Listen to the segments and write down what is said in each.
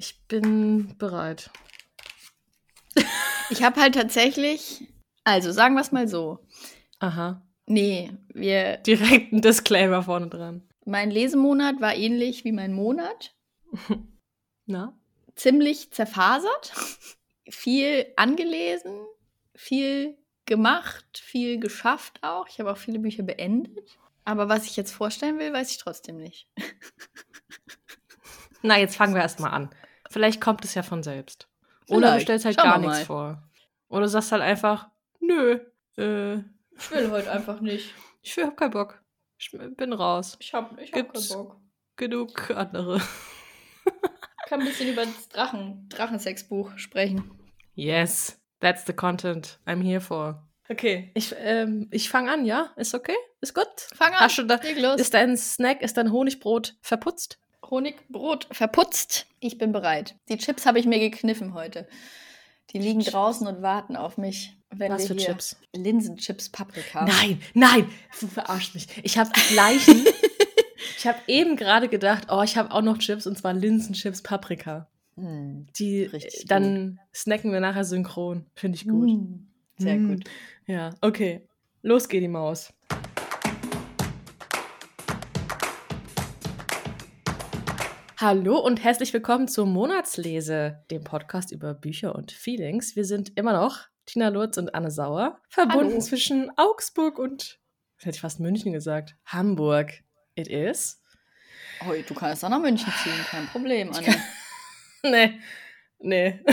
Ich bin bereit. Ich habe halt tatsächlich, also sagen wir es mal so. Aha. Nee, wir. Direkt ein Disclaimer vorne dran. Mein Lesemonat war ähnlich wie mein Monat. Na? Ziemlich zerfasert. viel angelesen, viel gemacht, viel geschafft auch. Ich habe auch viele Bücher beendet. Aber was ich jetzt vorstellen will, weiß ich trotzdem nicht. Na, jetzt fangen wir erstmal an. Vielleicht kommt es ja von selbst. Oder du stellst halt Schauen gar nichts vor. Oder du sagst halt einfach, nö, äh, Ich will heute einfach nicht. ich hab keinen Bock. Ich bin raus. Ich habe ich hab keinen Bock. Genug andere. Ich kann ein bisschen über das Drachen, Drachensexbuch sprechen. Yes, that's the content I'm here for. Okay, ich, ähm, ich fange an, ja? Ist okay? Ist gut? Fang an. Hast du da, ist dein Snack, ist dein Honigbrot verputzt? Honigbrot verputzt. Ich bin bereit. Die Chips habe ich mir gekniffen heute. Die liegen Chips. draußen und warten auf mich. Wenn Was für Chips? Linsenchips, Paprika. Nein, nein, du verarschst mich. Ich habe die gleichen. ich habe eben gerade gedacht, oh, ich habe auch noch Chips und zwar Linsenchips Paprika. Hm. Die Richtig äh, dann snacken wir nachher synchron. Finde ich gut. Hm. Sehr Mm. gut. Ja, okay. Los geht die Maus. Hallo und herzlich willkommen zur Monatslese, dem Podcast über Bücher und Feelings. Wir sind immer noch Tina Lutz und Anne Sauer, verbunden Hallo. zwischen Augsburg und, hätte ich fast München gesagt, Hamburg. It is. Oh, du kannst auch nach München ziehen, kein Problem. Anne. nee, nee.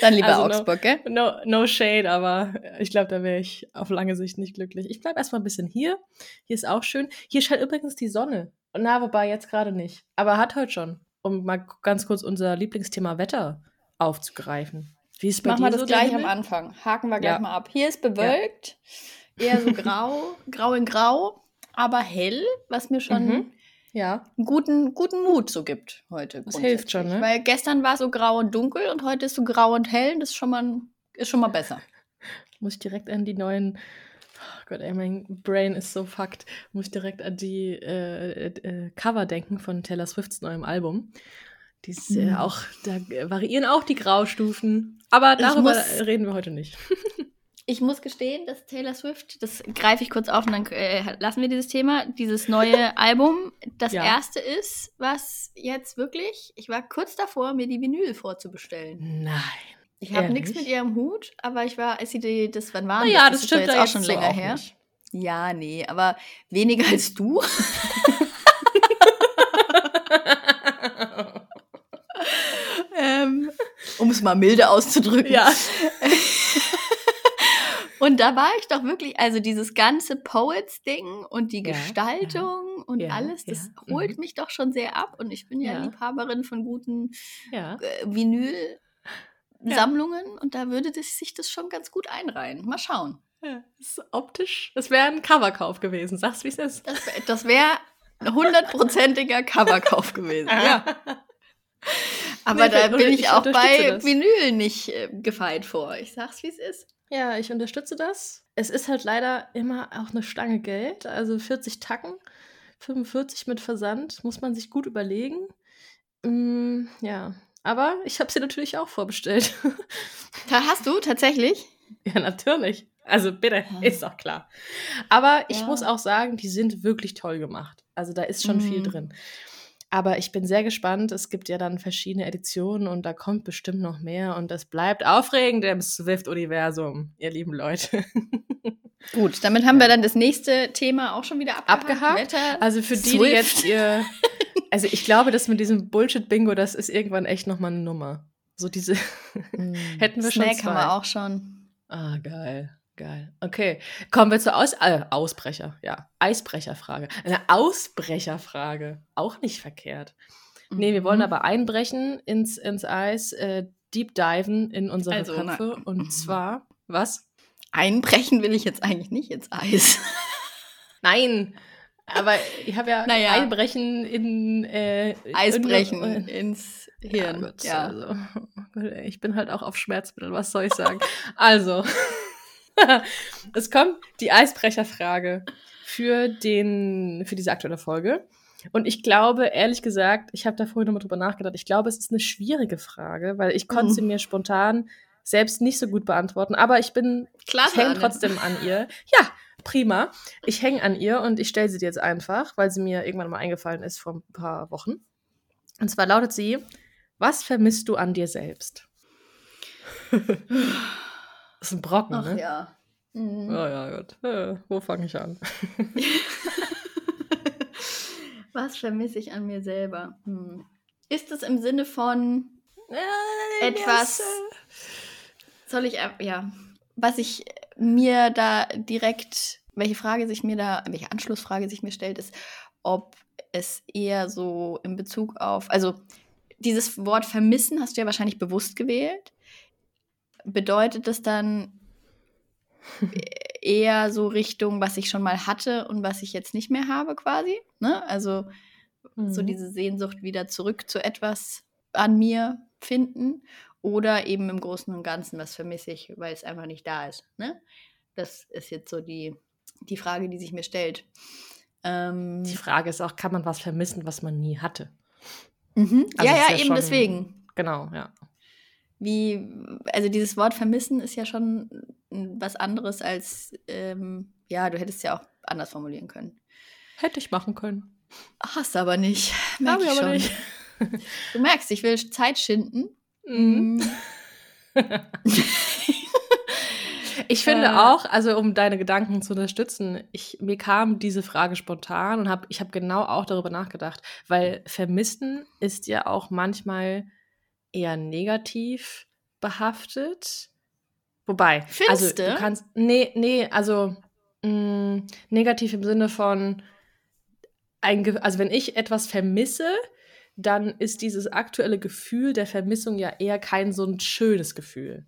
Dann lieber Also no- Augsburg, gell? No, no shade, aber ich glaube, da wäre ich auf lange Sicht nicht glücklich. Ich bleibe erstmal ein bisschen hier. Hier ist auch schön. Hier scheint übrigens die Sonne. Na, wobei jetzt gerade nicht. Aber hat heute schon. Um mal ganz kurz unser Lieblingsthema Wetter aufzugreifen. Wie ist bei Machen wir das so gleich am? Anfang. Haken wir gleich Ja. mal ab. Hier ist bewölkt, eher so grau, grau in grau, aber hell, was mir schon Mhm. Ja. einen guten, guten Mut so gibt heute. Das hilft schon, ne? Weil gestern war es so grau und dunkel und heute ist so grau und hell. Das ist schon mal, ist schon mal besser. Muss ich direkt an die neuen. Oh Gott, ey, mein Brain ist so fucked. Muss ich direkt an die äh, äh, Cover denken von Taylor Swifts neuem Album. Die ist, äh, Mhm. auch, da variieren auch die Graustufen. Aber darüber muss- reden wir heute nicht. Ich muss gestehen, dass Taylor Swift, das greife ich kurz auf und dann äh, lassen wir dieses Thema, dieses neue Album, das Ja. erste ist, was jetzt wirklich, ich war kurz davor, mir die Vinyl vorzubestellen. Nein. Ich habe nichts mit ihr am Hut, aber ich war, als sie die, das, wann war Naja, das? das stimmt jetzt ja auch schon so länger her. Nicht. Ja, nee, aber weniger als du. ähm, um es mal milde auszudrücken. ja. Und da war ich doch wirklich, also dieses ganze Poets-Ding und die Ja, Gestaltung und ja, alles, das ja, holt mhm. mich doch schon sehr ab. Und ich bin ja, Ja. Liebhaberin von guten ja. Vinyl-Sammlungen und da würde das, sich das schon ganz gut einreihen. Mal schauen. ja. Ist optisch. Es wäre ein Coverkauf gewesen. Sag's, wie es ist. Das, das wäre ein hundertprozentiger Coverkauf gewesen. ja. Aber Nee, da bin ich ich auch bei das. Vinyl nicht äh, gefeit vor. Ich sag's, wie es ist. Ja, ich unterstütze das. Es ist halt leider immer auch eine Stange Geld. Also 40 Tacken, 45 mit Versand. Muss man sich gut überlegen. Mm, ja. Aber ich habe sie natürlich auch vorbestellt. Da hast du tatsächlich. ja, natürlich. Also bitte, Ja. ist doch klar. Aber ich Ja. muss auch sagen, die sind wirklich toll gemacht. Also da ist schon viel Mhm. drin. Aber ich bin sehr gespannt. Es gibt ja dann verschiedene Editionen und da kommt bestimmt noch mehr. Und das bleibt aufregend im Swift-Universum, ihr lieben Leute. Gut, damit haben wir dann das nächste Thema auch schon wieder abgehakt. Abgehakt? Wetter, Also für die, die Swift. jetzt ihr. Also ich glaube, das mit diesem Bullshit-Bingo, das ist irgendwann echt nochmal eine Nummer. So diese. Hätten wir schon Snack haben wir auch schon. Ah, geil. Geil. Okay. Kommen wir zur Aus äh, Ausbrecher. Ja. Eisbrecherfrage. Eine Ausbrecherfrage. Auch nicht verkehrt. Nee, wir wollen Mhm. aber einbrechen ins, ins Eis, äh, deep diven in unsere Also, na- Köpfe. Und zwar, was? Einbrechen will ich jetzt eigentlich nicht ins Eis. Nein! Aber ich habe ja Naja. Einbrechen in äh, Eisbrechen in- ins Ja, Hirn. gut, Ja. also, ich bin halt auch auf Schmerzmittel, was soll ich sagen? also, es kommt die Eisbrecherfrage für, den, für diese aktuelle Folge. Und ich glaube, ehrlich gesagt, ich habe da vorhin nochmal drüber nachgedacht, ich glaube, es ist eine schwierige Frage, weil ich konnte Mhm. sie mir spontan selbst nicht so gut beantworten. Aber ich bin, Klasse. ich hänge trotzdem an ihr. Ja, prima. Ich hänge an ihr und ich stelle sie dir jetzt einfach, weil sie mir irgendwann mal eingefallen ist vor ein paar Wochen. Und zwar lautet sie, was vermisst du an dir selbst? das ist ein Brocken, Ach ne? ja. Mhm. Oh ja, gut. Äh, wo fange ich an? Was vermisse ich an mir selber? Hm. Ist es im Sinne von etwas, soll ich, ab- ja, was ich mir da direkt, welche Frage sich mir da, welche Anschlussfrage sich mir stellt, ist, ob es eher so in Bezug auf, also dieses Wort vermissen hast du ja wahrscheinlich bewusst gewählt. Bedeutet das dann eher so Richtung, was ich schon mal hatte und was ich jetzt nicht mehr habe, quasi? Ne? Also so Mhm. diese Sehnsucht wieder zurück zu etwas an mir finden oder eben im Großen und Ganzen, was vermisse ich, weil es einfach nicht da ist. Ne? Das ist jetzt so die, die Frage, die sich mir stellt. Ähm, Die Frage ist auch, kann man was vermissen, was man nie hatte? mhm. Also ja, ja, ja eben schon- deswegen. Genau, ja. Wie, also dieses Wort vermissen ist ja schon was anderes als, ähm, ja, du hättest es ja auch anders formulieren können. Hätte ich machen können. Hast aber nicht. Merk ich aber schon. nicht. Du merkst, ich will Zeit schinden. Mhm. Mm. Ich finde auch, also um deine Gedanken zu unterstützen, ich, mir kam diese Frage spontan und hab, ich habe genau auch darüber nachgedacht, weil vermissen ist ja auch manchmal eher negativ behaftet. Wobei, also Findste? du kannst, nee, nee, also mh, negativ im Sinne von, ein, also wenn ich etwas vermisse, dann ist dieses aktuelle Gefühl der Vermissung ja eher kein so ein schönes Gefühl.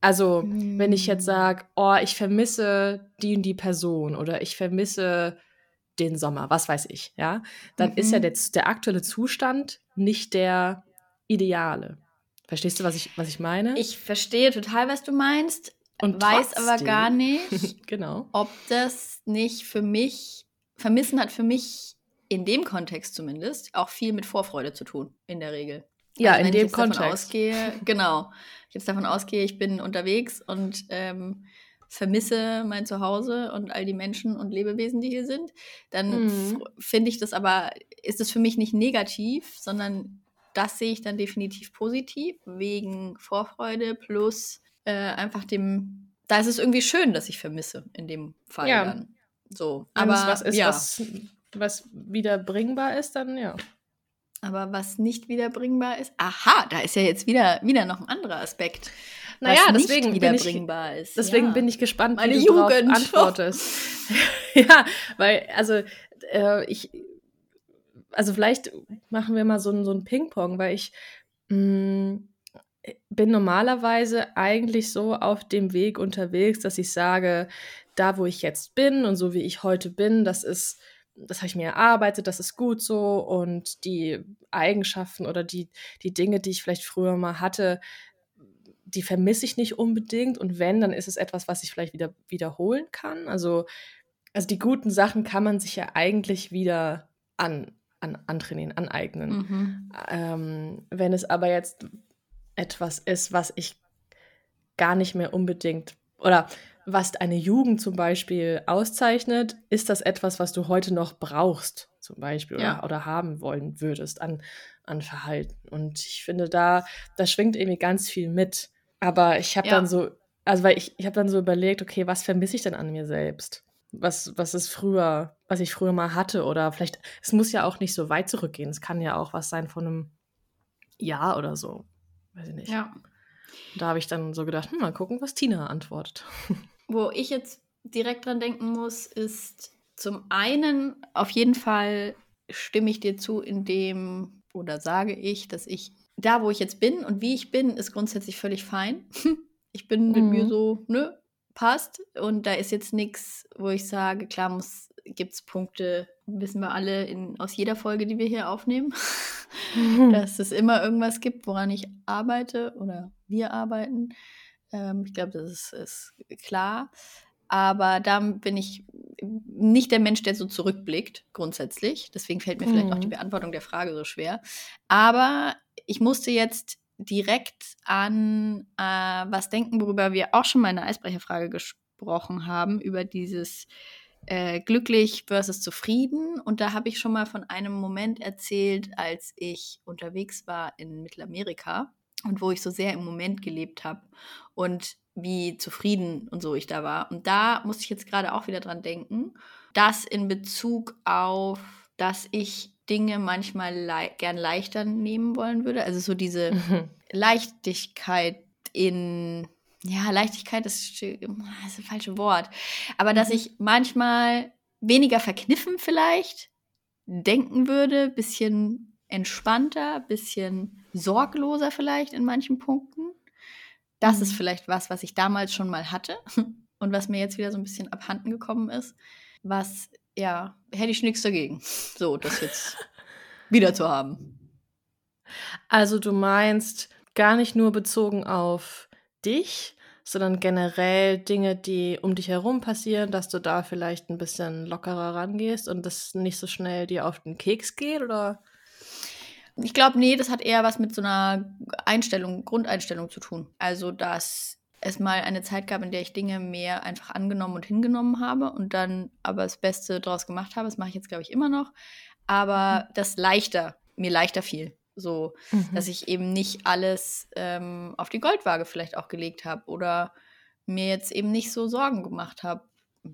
Also, wenn ich jetzt Hm. sage, oh, ich vermisse die und die Person oder ich vermisse den Sommer, was weiß ich, ja, dann ist ja Mhm. der, der aktuelle Zustand nicht der ideale. Verstehst du, was ich, was ich meine? Ich verstehe total, was du meinst, Und weiß aber trotzdem- gar nicht, genau. ob das nicht für mich, Vermissen hat für mich in dem Kontext zumindest auch viel mit Vorfreude zu tun, in der Regel. Ja, Also in wenn dem ich jetzt davon Kontext. ausgehe, genau. Ich jetzt davon ausgehe, ich bin unterwegs und ähm, vermisse mein Zuhause und all die Menschen und Lebewesen, die hier sind, dann Mhm. finde ich das aber, ist es für mich nicht negativ, sondern das sehe ich dann definitiv positiv, wegen Vorfreude plus äh, einfach dem, da ist es irgendwie schön, dass ich vermisse in dem Fall Ja. dann. So, Wenn aber es was ist, ja. was, was wieder bringbar ist, dann ja. Aber was nicht wiederbringbar ist, aha, da ist ja jetzt wieder, wieder noch ein anderer Aspekt. Naja, was deswegen nicht bin ich- wiederbringbar ist. Deswegen ja. bin ich gespannt, Meine wie du Jugend. antwortest. ja, weil, also, äh, ich, also vielleicht machen wir mal so ein, so ein Ping-Pong, weil ich mh, bin normalerweise eigentlich so auf dem Weg unterwegs, dass ich sage, da wo ich jetzt bin und so wie ich heute bin, das ist, das habe ich mir erarbeitet, das ist gut so und die Eigenschaften oder die, die Dinge, die ich vielleicht früher mal hatte, die vermisse ich nicht unbedingt und wenn, dann ist es etwas, was ich vielleicht wieder wiederholen kann. Also, also die guten Sachen kann man sich ja eigentlich wieder an, an, antrainieren, aneignen. Mhm. Ähm, wenn es aber jetzt etwas ist, was ich gar nicht mehr unbedingt oder was eine Jugend zum Beispiel auszeichnet, ist das etwas, was du heute noch brauchst, zum Beispiel, Ja. oder, oder haben wollen würdest an, an Verhalten. Und ich finde, da, da schwingt irgendwie ganz viel mit. Aber ich habe Ja. dann so, also weil ich, ich habe dann so überlegt, okay, was vermisse ich denn an mir selbst? Was, was ist früher, was ich früher mal hatte? Oder vielleicht, es muss ja auch nicht so weit zurückgehen. Es kann ja auch was sein von einem Jahr oder so. Weiß ich nicht. Ja. Da habe ich dann so gedacht, hm, mal gucken, was Tina antwortet. Wo ich jetzt direkt dran denken muss, ist zum einen auf jeden Fall stimme ich dir zu, in dem oder sage ich, dass ich da, wo ich jetzt bin und wie ich bin, ist grundsätzlich völlig fein. Ich bin mit Mhm. mir so, ne, passt. Und da ist jetzt nichts, wo ich sage, klar muss, gibt es Punkte, wissen wir alle in, aus jeder Folge, die wir hier aufnehmen, dass es immer irgendwas gibt, woran ich arbeite oder wir arbeiten. Ähm, ich glaube, das ist, ist klar. Aber da bin ich nicht der Mensch, der so zurückblickt, grundsätzlich. Deswegen fällt mir vielleicht auch die Mhm. Beantwortung der Frage so schwer. Aber ich musste jetzt direkt an äh, was denken, worüber wir auch schon mal in der Eisbrecherfrage gesprochen haben, über dieses äh, glücklich versus zufrieden. Und da habe ich schon mal von einem Moment erzählt, als ich unterwegs war in Mittelamerika und wo ich so sehr im Moment gelebt habe und wie zufrieden und so ich da war. Und da muss ich jetzt gerade auch wieder dran denken, dass in Bezug auf, dass ich Dinge manchmal lei gern leichter nehmen wollen würde. Also so diese Mhm. Leichtigkeit in, ja, Leichtigkeit ist, ist das falsche Wort, aber dass Mhm. ich manchmal weniger verkniffen vielleicht denken würde, bisschen entspannter, bisschen sorgloser vielleicht in manchen Punkten. Das ist Mhm. vielleicht was, was ich damals schon mal hatte und was mir jetzt wieder so ein bisschen abhanden gekommen ist. Was, ja, hätte ich nichts dagegen, so das jetzt wieder zu haben. Also du meinst gar nicht nur bezogen auf dich, sondern generell Dinge, die um dich herum passieren, dass du da vielleicht ein bisschen lockerer rangehst und das nicht so schnell dir auf den Keks geht, oder? Ich glaube, nee, das hat eher was mit so einer Einstellung, Grundeinstellung zu tun. Also, dass es mal eine Zeit gab, in der ich Dinge mehr einfach angenommen und hingenommen habe und dann aber das Beste draus gemacht habe. Das mache ich jetzt, glaube ich, immer noch. Aber das leichter, mir leichter fiel. So, dass ich eben nicht alles ähm, auf die Goldwaage vielleicht auch gelegt habe oder mir jetzt eben nicht so Sorgen gemacht habe.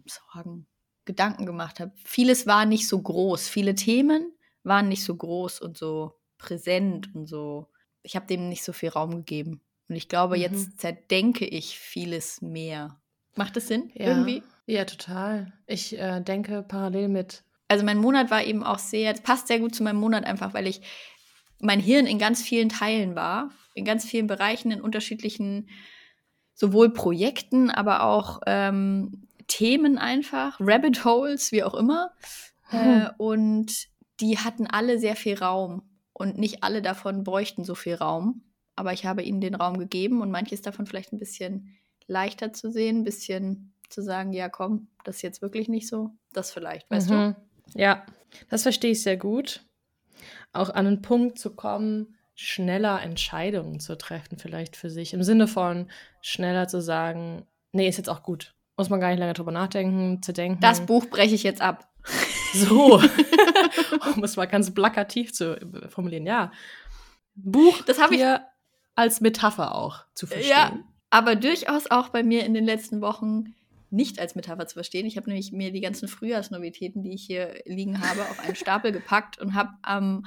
Sorgen, Gedanken gemacht habe. Vieles war nicht so groß. Viele Themen waren nicht so groß und so präsent und so. Ich habe dem nicht so viel Raum gegeben. Und ich glaube, Mhm. jetzt zerdenke ich vieles mehr. Macht das Sinn? Ja. Irgendwie? Ja, total. Ich äh, denke parallel mit. Also mein Monat war eben auch sehr, es passt sehr gut zu meinem Monat einfach, weil ich mein Hirn in ganz vielen Teilen war, in ganz vielen Bereichen, in unterschiedlichen sowohl Projekten, aber auch ähm, Themen einfach, Rabbit Holes, wie auch immer. Äh, und die hatten alle sehr viel Raum. Und nicht alle davon bräuchten so viel Raum. Aber ich habe ihnen den Raum gegeben und manches davon vielleicht ein bisschen leichter zu sehen, ein bisschen zu sagen, ja komm, das ist jetzt wirklich nicht so. Das vielleicht, weißt du? Mhm. Ja, das verstehe ich sehr gut. Auch an einen Punkt zu kommen, schneller Entscheidungen zu treffen, vielleicht für sich. Im Sinne von schneller zu sagen, nee, ist jetzt auch gut. Muss man gar nicht lange drüber nachdenken, zu denken. Das Buch breche ich jetzt ab. So. um es mal ganz plakativ zu äh, formulieren, ja. Buch Das habe ich- als Metapher auch zu verstehen. Ja. Aber durchaus auch bei mir in den letzten Wochen nicht als Metapher zu verstehen. Ich habe nämlich mir die ganzen Frühjahrsnovitäten, die ich hier liegen habe, auf einen Stapel gepackt und habe ähm,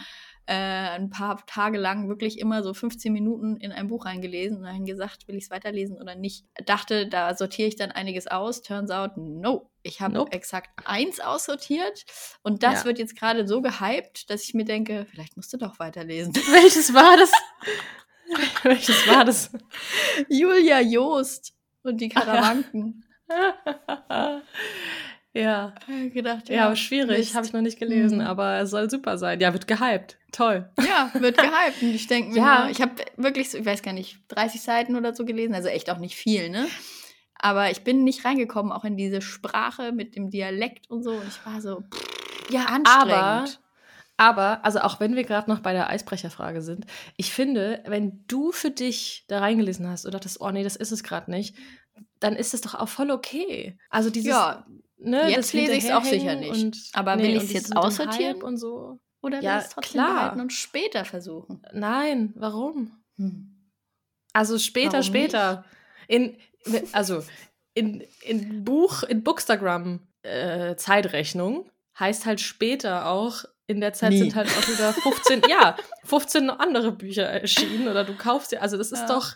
äh, ein paar Tage lang wirklich immer so 15 Minuten in ein Buch reingelesen und dann gesagt, will ich es weiterlesen oder nicht. Dachte, da sortiere ich dann einiges aus. Turns out, no. Ich habe Nope. exakt eins aussortiert und das Ja. wird jetzt gerade so gehypt, dass ich mir denke, vielleicht musst du doch weiterlesen. Welches war das? Welches war das? Julia Joost und die ja. Karawanken. ja. Gedacht, Ja, aber schwierig, habe ich noch nicht gelesen, Mhm. aber es soll super sein. Ja, wird gehypt. Toll. Ja, wird gehypt. Und ich denke mir, Ja. ich habe wirklich so, ich weiß gar nicht, 30 Seiten oder so gelesen, also echt auch nicht viel, ne? Aber ich bin nicht reingekommen, auch in diese Sprache mit dem Dialekt und so. Und ich war so, pff, ja, anstrengend. Aber, aber, also auch wenn wir gerade noch bei der Eisbrecherfrage sind, ich finde, wenn du für dich da reingelesen hast und dachtest, oh nee, das ist es gerade nicht, dann ist es doch auch voll okay. Also dieses, ja, ne, jetzt lese ich's auch sicher nicht. Und, Aber will und ich's dieses jetzt aussortieren? Und so. oder ja, will ich es trotzdem klar. behalten und später versuchen? Nein, warum? Hm. Also später, Warum später. In, also in, in Buch, in Bookstagram äh, Zeitrechnung heißt halt später auch, in der Zeit Nie. sind halt auch wieder 15, ja, 15 andere Bücher erschienen oder du kaufst dir, also das ist Ja. doch,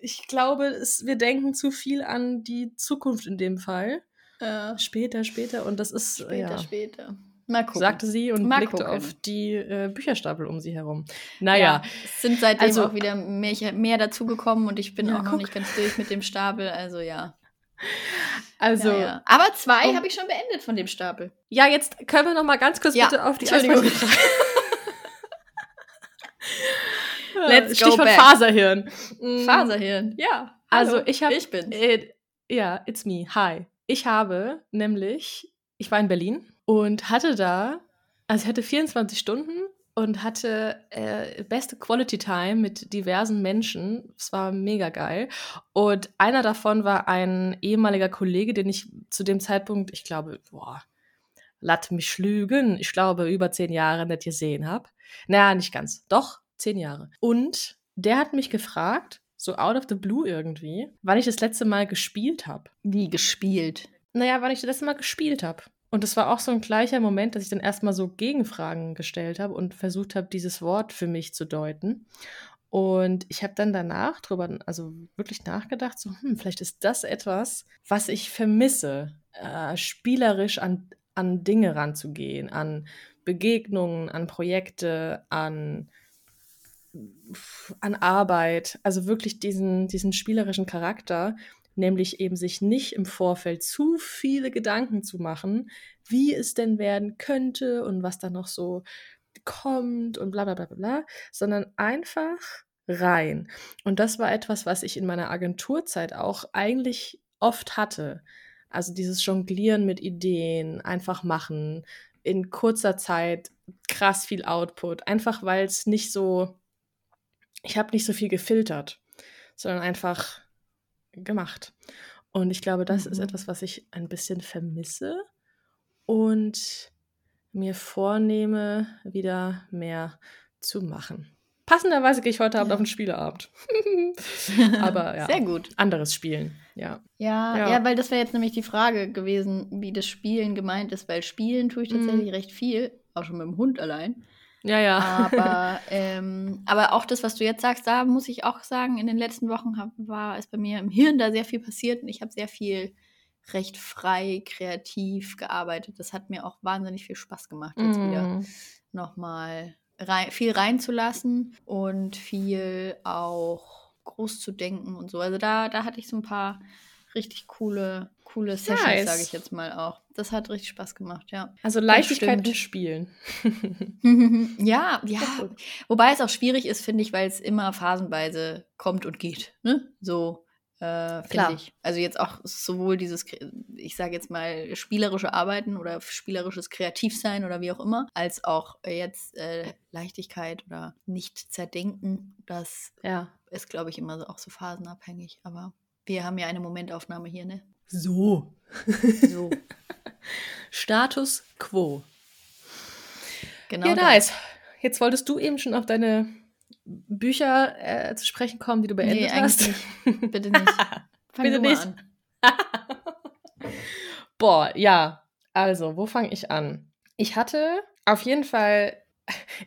ich glaube, es, wir denken zu viel an die Zukunft in dem Fall. Äh, Später, später und das ist, später, ja, später. Mal gucken. sagte sie und Mal blickte gucken. auf die äh, Bücherstapel um sie herum. Ja, Naja, es sind seitdem Also- auch wieder mehr, mehr dazugekommen und ich bin Ja, auch noch guck. nicht ganz durch mit dem Stapel, also ja. also, ja, ja. Aber zwei um- habe ich schon beendet von dem Stapel. Ja, jetzt können wir noch mal ganz kurz Ja, bitte auf die Entschuldigung. Let's go Stichwort back. Faserhirn. Mm, Faserhirn, ja. Also hallo, ich habe, Ich bin's. äh, ja, it's me. Hi. Ich habe nämlich ich war in Berlin und hatte da, also ich hatte 24 Stunden und hatte äh, beste Quality Time mit diversen Menschen. Es war mega geil. Und einer davon war ein ehemaliger Kollege, den ich zu dem Zeitpunkt, ich glaube, boah, latt mich lügen, ich glaube, über zehn Jahre nicht gesehen habe. Naja, nicht ganz. Doch, zehn Jahre. Und der hat mich gefragt, so out of the blue irgendwie, wann ich das letzte Mal gespielt habe. Wie gespielt? Naja, wann ich das letzte Mal gespielt habe. Und das war auch so ein gleicher Moment, dass ich dann erstmal so Gegenfragen gestellt habe und versucht habe, dieses Wort für mich zu deuten. Und ich habe dann danach drüber, also wirklich nachgedacht, so, hm, vielleicht ist das etwas, was ich vermisse, äh, spielerisch an, an Dinge ranzugehen, an Begegnungen, an Projekte, an an Arbeit, also wirklich diesen, diesen spielerischen Charakter, nämlich eben sich nicht im Vorfeld zu viele Gedanken zu machen, wie es denn werden könnte und was da noch so kommt und bla bla bla bla, sondern einfach rein. Und das war etwas, was ich in meiner Agenturzeit auch eigentlich oft hatte. Also dieses Jonglieren mit Ideen, einfach machen, in kurzer Zeit krass viel Output, einfach weil es nicht so ich habe nicht so viel gefiltert, sondern einfach gemacht. Und ich glaube, das mhm. ist etwas, was ich ein bisschen vermisse und mir vornehme, wieder mehr zu machen. Passenderweise gehe ich heute Abend ja. auf einen Spieleabend. Aber ja. Sehr gut. Anderes Spielen, ja. Ja, ja, ja weil das wäre jetzt nämlich die Frage gewesen, wie das Spielen gemeint ist, weil Spielen tue ich mhm. tatsächlich mhm. recht viel, auch schon mit dem Hund allein. Ja, ja. Aber, ähm, aber auch das, was du jetzt sagst, da muss ich auch sagen, in den letzten Wochen hab, war es bei mir im Hirn da sehr viel passiert und ich habe sehr viel recht frei, kreativ gearbeitet. Das hat mir auch wahnsinnig viel Spaß gemacht, jetzt mm. wieder nochmal rein, viel reinzulassen und viel auch groß zu denken und so. Also da, da hatte ich so ein paar richtig coole, coole Sessions, nice. sage ich jetzt mal auch. Das hat richtig Spaß gemacht, ja. Also Leichtigkeit im Spielen. ja, ja. Wobei es auch schwierig ist, finde ich, weil es immer phasenweise kommt und geht. Ne? So, äh, finde ich. Also jetzt auch sowohl dieses, ich sage jetzt mal, spielerische Arbeiten oder spielerisches Kreativsein oder wie auch immer, als auch jetzt äh, Leichtigkeit oder nicht zerdenken. Das ja. ist, glaube ich, immer so, auch so phasenabhängig. Aber wir haben ja eine Momentaufnahme hier, ne? So. So. Status quo. Genau. Ja, nice. Jetzt wolltest du eben schon auf deine Bücher äh, zu sprechen kommen, die du beendet nee, hast. Nicht. Bitte nicht. Fang Bitte nicht. an. Boah, ja. Also, wo fange ich an? Ich hatte auf jeden Fall,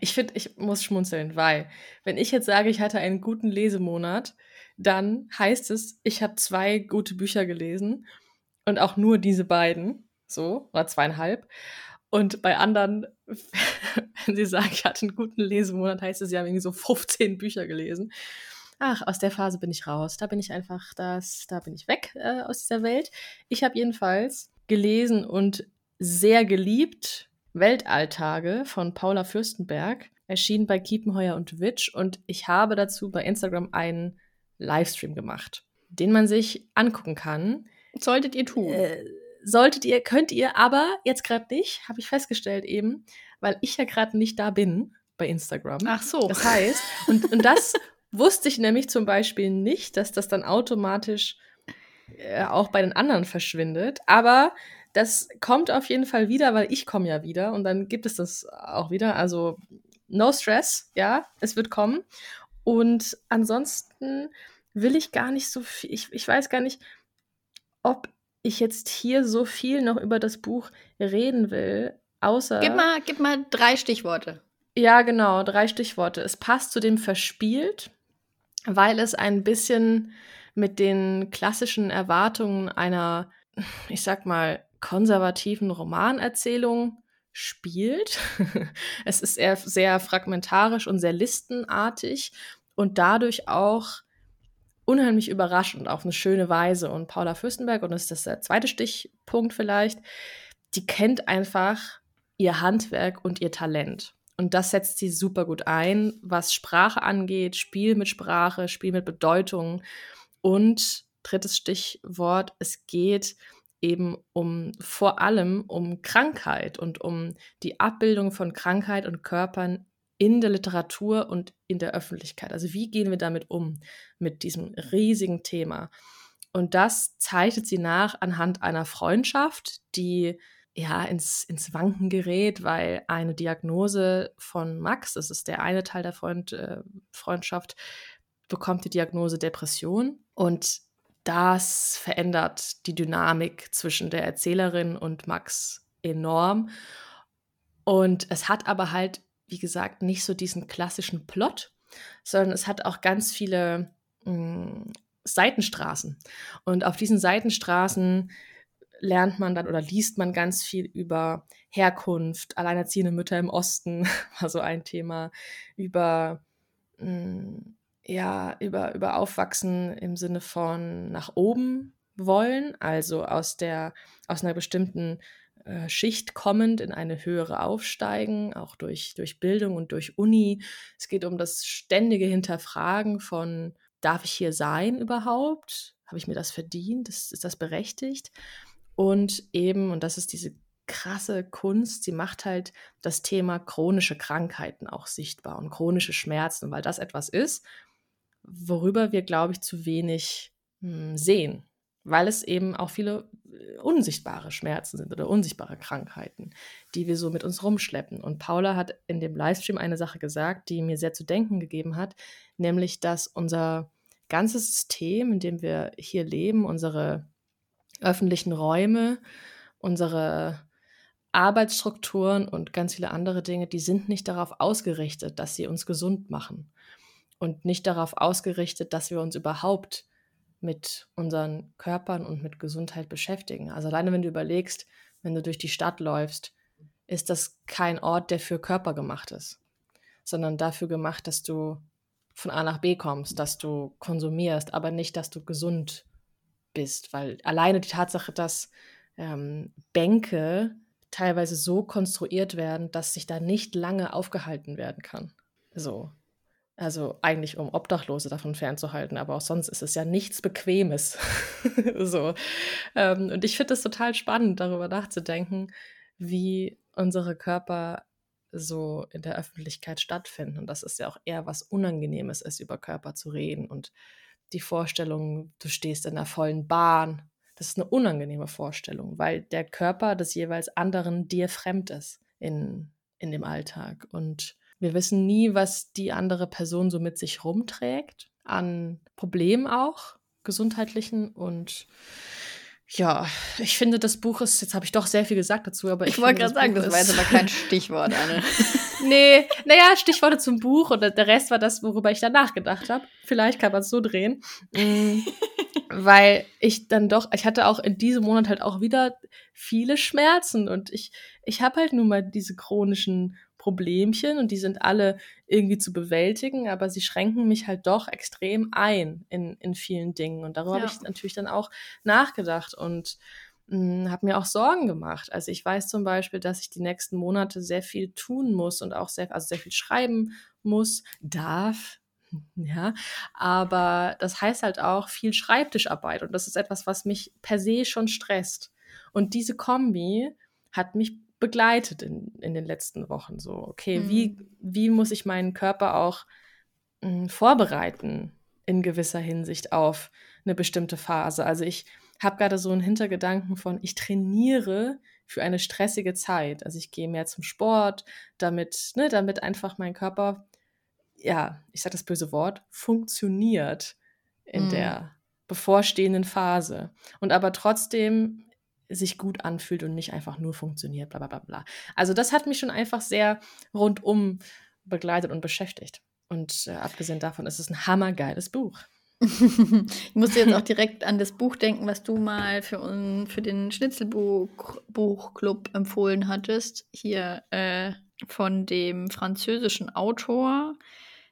ich finde, ich muss schmunzeln, weil, wenn ich jetzt sage, ich hatte einen guten Lesemonat, dann heißt es, ich habe zwei gute Bücher gelesen und auch nur diese beiden, so, oder zweieinhalb. Und bei anderen, wenn sie sagen, ich hatte einen guten Lesemonat, heißt es, sie haben irgendwie so 15 Bücher gelesen. Ach, aus der Phase bin ich raus. Da bin ich einfach, das, da bin ich weg äh, aus dieser Welt. Ich habe jedenfalls gelesen und sehr geliebt Weltalltage von Paula Fürstenberg, erschienen bei Kiepenheuer und Witsch. Und ich habe dazu bei Instagram einen Livestream gemacht, den man sich angucken kann. Solltet ihr tun. Äh, solltet ihr, könnt ihr, aber jetzt gerade nicht, habe ich festgestellt eben, weil ich ja gerade nicht da bin bei Instagram. Ach so. Das heißt, und, und das wusste ich nämlich zum Beispiel nicht, dass das dann automatisch äh, auch bei den anderen verschwindet. Aber das kommt auf jeden Fall wieder, weil ich komme ja wieder und dann gibt es das auch wieder. Also no stress, ja, es wird kommen. Und ansonsten will ich gar nicht so viel, ich, ich weiß gar nicht, ob ich jetzt hier so viel noch über das Buch reden will, außer. Gib mal, gib mal drei Stichworte. Ja, genau, drei Stichworte. Es passt zu dem verspielt, weil es ein bisschen mit den klassischen Erwartungen einer, ich sag mal, konservativen Romanerzählung spielt. es ist eher sehr fragmentarisch und sehr listenartig und dadurch auch unheimlich überraschend auf eine schöne Weise. Und Paula Fürstenberg, und das ist das der zweite Stichpunkt vielleicht, die kennt einfach ihr Handwerk und ihr Talent. Und das setzt sie super gut ein, was Sprache angeht, Spiel mit Sprache, Spiel mit Bedeutung. Und drittes Stichwort, es geht eben um vor allem um Krankheit und um die Abbildung von Krankheit und Körpern in der Literatur und in der Öffentlichkeit. Also wie gehen wir damit um, mit diesem riesigen Thema? Und das zeichnet sie nach anhand einer Freundschaft, die ja ins, ins Wanken gerät, weil eine Diagnose von Max, das ist der eine Teil der Freund, äh, Freundschaft, bekommt die Diagnose Depression und das verändert die Dynamik zwischen der Erzählerin und Max enorm. Und es hat aber halt wie gesagt, nicht so diesen klassischen Plot, sondern es hat auch ganz viele mh, hm, Seitenstraßen. Und auf diesen Seitenstraßen lernt man dann oder liest man ganz viel über Herkunft, alleinerziehende Mütter im Osten war so ein Thema, über mh, hm, ja, über, über Aufwachsen im Sinne von nach oben wollen, also aus der, aus einer bestimmten äh, Schicht kommend in eine höhere aufsteigen, auch durch, durch Bildung und durch Uni. Es geht um das ständige Hinterfragen von, darf ich hier sein überhaupt? Habe ich mir das verdient? Ist, ist das berechtigt? Und eben, und das ist diese krasse Kunst, sie macht halt das Thema chronische Krankheiten auch sichtbar und chronische Schmerzen, weil das etwas ist, worüber wir, glaube ich, zu wenig hm, sehen weil es eben auch viele äh, unsichtbare Schmerzen sind oder unsichtbare Krankheiten, die wir so mit uns rumschleppen. Und Paula hat in dem Livestream eine Sache gesagt, die mir sehr zu denken gegeben hat, nämlich dass unser ganzes System, in dem wir hier leben, unsere öffentlichen Räume, unsere Arbeitsstrukturen und ganz viele andere Dinge, die sind nicht darauf ausgerichtet, dass sie uns gesund machen und nicht darauf ausgerichtet, dass wir uns überhaupt mit unseren Körpern und mit Gesundheit beschäftigen. Also alleine wenn du überlegst, wenn du durch die Stadt läufst, ist das kein Ort, der für Körper gemacht ist, sondern dafür gemacht, dass du von A nach B kommst, dass du konsumierst, aber nicht, dass du gesund bist, weil alleine die Tatsache, dass ähm, Bänke teilweise so konstruiert werden, dass sich da nicht lange aufgehalten werden kann. So, also eigentlich, um Obdachlose davon fernzuhalten, aber auch sonst ist es ja nichts Bequemes. so. Ähm, und ich finde es total spannend, darüber nachzudenken, wie unsere Körper so in der Öffentlichkeit stattfinden. Und dass es ja auch eher was Unangenehmes ist, über Körper zu reden. Und die Vorstellung, du stehst in einer vollen Bahn, das ist eine unangenehme Vorstellung, weil der Körper des jeweils anderen dir fremd ist in, in dem Alltag. Und wir wissen nie, was die andere Person so mit sich rumträgt, an Problemen auch, gesundheitlichen und ja, ich finde, das Buch ist, jetzt habe ich doch sehr viel gesagt dazu, aber ich, ich wollte gerade sagen, das war jetzt aber kein Stichwort, Anne. nee, naja, Stichworte zum Buch und der Rest war das, worüber ich dann nachgedacht habe. Vielleicht kann man es so drehen. Mm, weil ich dann doch, ich hatte auch in diesem Monat halt auch wieder viele Schmerzen und ich, ich habe halt nun mal diese chronischen Problemchen und die sind alle irgendwie zu bewältigen, aber sie schränken mich halt doch extrem ein in, in vielen Dingen. Und darüber ja. habe ich natürlich dann auch nachgedacht und hm, habe mir auch Sorgen gemacht. Also ich weiß zum Beispiel, dass ich die nächsten Monate sehr viel tun muss und auch sehr, also sehr viel schreiben muss, darf, ja, aber das heißt halt auch viel Schreibtischarbeit und das ist etwas, was mich per se schon stresst. Und diese Kombi hat mich begleitet in, in den letzten Wochen. So, okay, mhm. wie, wie muss ich meinen Körper auch mh, hm, vorbereiten in gewisser Hinsicht auf eine bestimmte Phase? Also ich habe gerade so einen Hintergedanken von, ich trainiere für eine stressige Zeit. Also ich gehe mehr zum Sport, damit, ne, damit einfach mein Körper, ja, ich sage das böse Wort, funktioniert in mhm. der bevorstehenden Phase. Und aber trotzdem sich gut anfühlt und nicht einfach nur funktioniert, bla bla bla bla. Also das hat mich schon einfach sehr rundum begleitet und beschäftigt. Und äh, abgesehen davon ist es ein hammergeiles Buch. ich musste jetzt auch direkt an das Buch denken, was du mal für, un, für den Schnitzelbuchclub empfohlen hattest. Hier äh, von dem französischen Autor.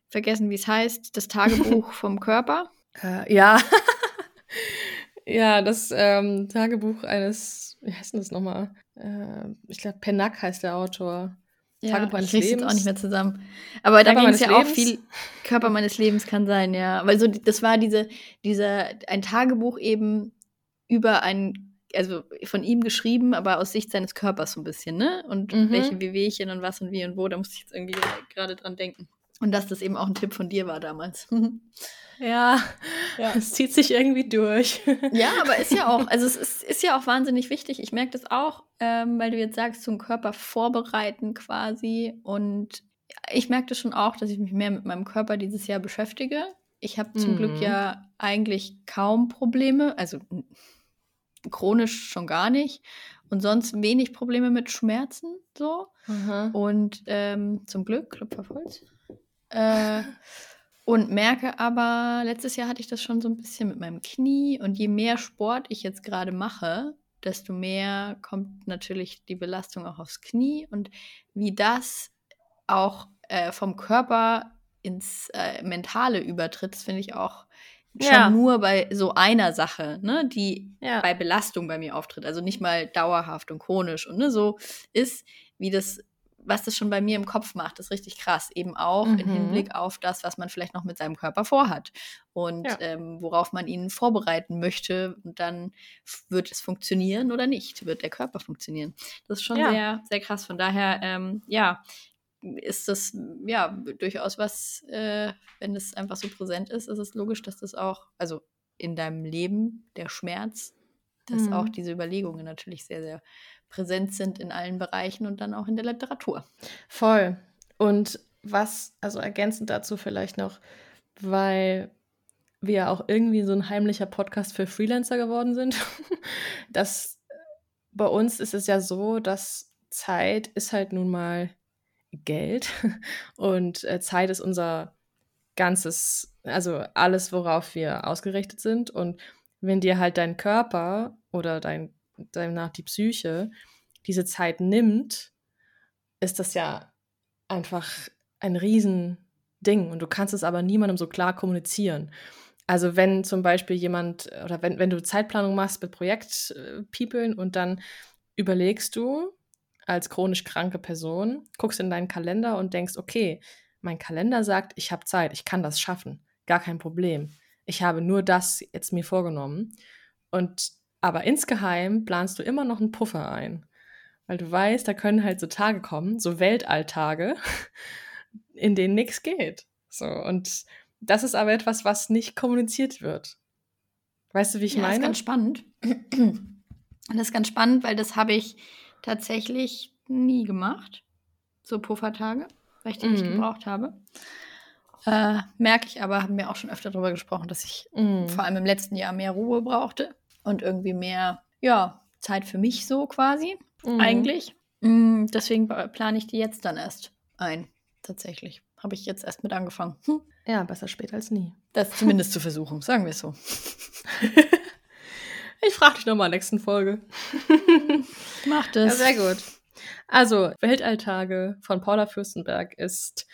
Vergessen, wie es heißt. Das Tagebuch vom Körper. Äh, ja. Ja, das ähm, Tagebuch eines, wie heißt denn das nochmal? Äh, ich glaube, Penack heißt der Autor. Ja, Tagebuch eines ich Lebens. auch nicht mehr zusammen. Aber da ging es ja Lebens. auch viel. Körper meines Lebens kann sein, ja. Weil so, das war diese, dieser, ein Tagebuch eben über ein also von ihm geschrieben, aber aus Sicht seines Körpers so ein bisschen, ne? Und Mhm. welche Wehwehchen und was und wie und wo, da muss ich jetzt irgendwie gerade dran denken. Und dass das eben auch ein Tipp von dir war damals. Ja, Ja. es zieht sich irgendwie durch. Ja, aber ist ja auch, also es ist, ist ja auch wahnsinnig wichtig. Ich merke das auch, ähm, weil du jetzt sagst, zum Körper vorbereiten quasi. Und ich merke das schon auch, dass ich mich mehr mit meinem Körper dieses Jahr beschäftige. Ich habe zum Mhm. Glück ja eigentlich kaum Probleme, also chronisch schon gar nicht. Und sonst wenig Probleme mit Schmerzen so. Aha. Und ähm, zum Glück, Klopf auf Holz. Äh, und merke aber, letztes Jahr hatte ich das schon so ein bisschen mit meinem Knie. Und je mehr Sport ich jetzt gerade mache, desto mehr kommt natürlich die Belastung auch aufs Knie. Und wie das auch äh, vom Körper ins äh, Mentale übertritt, finde ich auch schon Ja. nur bei so einer Sache, ne, die Ja. bei Belastung bei mir auftritt, also nicht mal dauerhaft und chronisch und ne, so ist, wie das, was das schon bei mir im Kopf macht, ist richtig krass. Eben auch im Mhm. Hinblick auf das, was man vielleicht noch mit seinem Körper vorhat und Ja. ähm, worauf man ihn vorbereiten möchte. Und dann wird es funktionieren oder nicht, wird der Körper funktionieren. Das ist schon Ja. sehr, sehr krass. Von daher, ähm, ja, ist das ja durchaus was, äh, wenn es einfach so präsent ist, ist es logisch, dass das auch, also in deinem Leben, der Schmerz, dass Mhm. auch diese Überlegungen natürlich sehr, sehr präsent sind in allen Bereichen und dann auch in der Literatur. Voll. Und was, also ergänzend dazu vielleicht noch, weil wir ja auch irgendwie so ein heimlicher Podcast für Freelancer geworden sind, dass bei uns ist es ja so, dass Zeit ist halt nun mal Geld und äh, Zeit ist unser ganzes, also alles, worauf wir ausgerichtet sind. Und wenn dir halt dein Körper oder dein, danach die Psyche diese Zeit nimmt, ist das ja einfach ein Riesending und du kannst es aber niemandem so klar kommunizieren. Also wenn zum Beispiel jemand oder wenn, wenn du Zeitplanung machst mit Projektpeoplen und dann überlegst du als chronisch kranke Person, guckst in deinen Kalender und denkst, okay, mein Kalender sagt, ich habe Zeit, ich kann das schaffen, gar kein Problem. Ich habe nur das jetzt mir vorgenommen. Und aber insgeheim planst du immer noch einen Puffer ein. Weil du weißt, da können halt so Tage kommen, so Weltalltage, in denen nichts geht. So, und das ist aber etwas, was nicht kommuniziert wird. Weißt du, wie ich ja, Das ist meine? ganz spannend. Das ist ganz spannend, weil das habe ich tatsächlich nie gemacht. So Puffertage, weil ich die nicht Mhm. gebraucht habe. Äh, merke ich aber, haben wir auch schon öfter darüber gesprochen, dass ich Mhm. vor allem im letzten Jahr mehr Ruhe brauchte und irgendwie mehr, ja, Zeit für mich so quasi, Mhm. eigentlich. Mm, deswegen plane ich die jetzt dann erst ein, tatsächlich. Habe ich jetzt erst mit angefangen. Hm. Ja, besser spät als nie. Das zumindest zur Versuchung, sagen wir es so. Ich frage dich nochmal in der nächsten Folge. Macht Ja, es. sehr gut. Also, Weltalltage von Paula Fürstenberg ist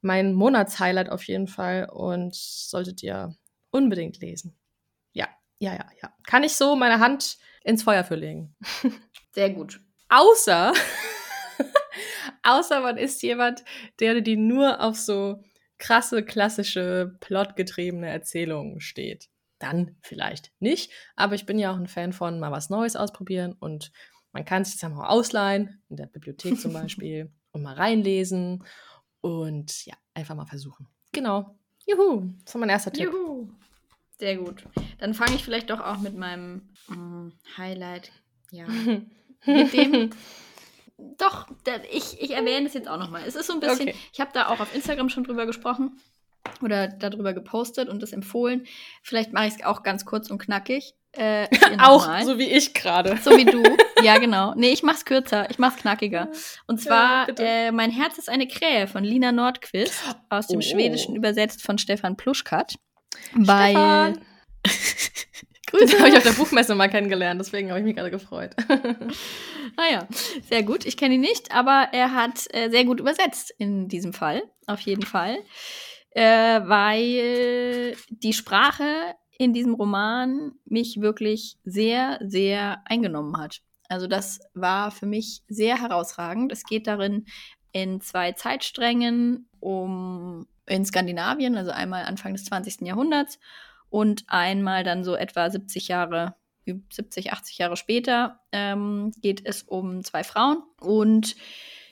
mein Monatshighlight auf jeden Fall und solltet ihr unbedingt lesen. Ja, ja, ja. Kann ich so meine Hand ins Feuer für legen. Sehr gut. Außer, außer man ist jemand, der die nur auf so krasse, klassische, plotgetriebene Erzählungen steht. Dann vielleicht nicht. Aber ich bin ja auch ein Fan von mal was Neues ausprobieren und man kann sich das mal ausleihen, in der Bibliothek zum Beispiel, und mal reinlesen und ja, einfach mal versuchen. Genau. Juhu, das war mein erster Tipp. Juhu. Sehr gut. Dann fange ich vielleicht doch auch mit meinem mm, Highlight. Ja. Mit dem. Doch, da, ich, ich erwähne es jetzt auch nochmal. Es ist so ein bisschen, Okay. ich habe da auch auf Instagram schon drüber gesprochen oder darüber gepostet und das empfohlen. Vielleicht mache ich es auch ganz kurz und knackig. Äh, Auch so wie ich gerade. So wie du. Ja, genau. Nee, ich mach's kürzer. Ich mach's knackiger. Und Ja, zwar, bitte. äh, Mein Herz ist eine Krähe von Lina Nordquist, aus dem Oh. Schwedischen übersetzt von Stefan Pluschkat. Weil. Stefan. Den habe ich auf der Buchmesse mal kennengelernt, deswegen habe ich mich gerade gefreut. Naja, sehr gut. Ich kenne ihn nicht, aber er hat äh, sehr gut übersetzt in diesem Fall. Auf jeden Fall. Äh, weil die Sprache in diesem Roman mich wirklich sehr, sehr eingenommen hat. Also das war für mich sehr herausragend. Es geht darin in zwei Zeitsträngen um in Skandinavien, also einmal Anfang des 20. Jahrhunderts und einmal dann so etwa 70 Jahre 70, 80 Jahre später ähm, geht es um zwei Frauen und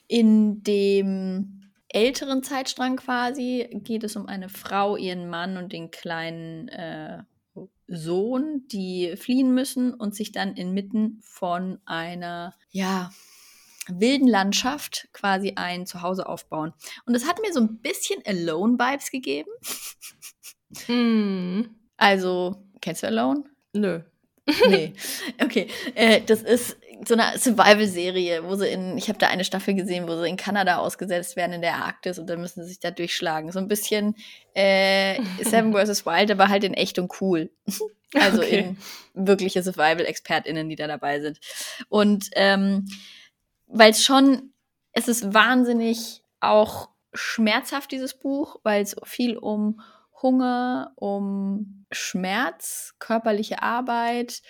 in dem älteren Zeitstrang quasi geht es um eine Frau, ihren Mann und den kleinen äh, Sohn, die fliehen müssen und sich dann inmitten von einer, ja, wilden Landschaft quasi ein Zuhause aufbauen. Und das hat mir so ein bisschen Alone-Vibes gegeben. Mm. Also, kennst du Alone? Nö. Nee. Okay. Äh, das ist so eine Survival-Serie, wo sie in, ich habe da eine Staffel gesehen, wo sie in Kanada ausgesetzt werden in der Arktis und dann müssen sie sich da durchschlagen. So ein bisschen äh, Seven vs. Wild, aber halt in echt und cool. Also Okay. in wirkliche Survival-ExpertInnen, die da dabei sind. Und ähm, weil es schon, es ist wahnsinnig auch schmerzhaft, dieses Buch, weil es viel um Hunger, um Schmerz, körperliche Arbeit,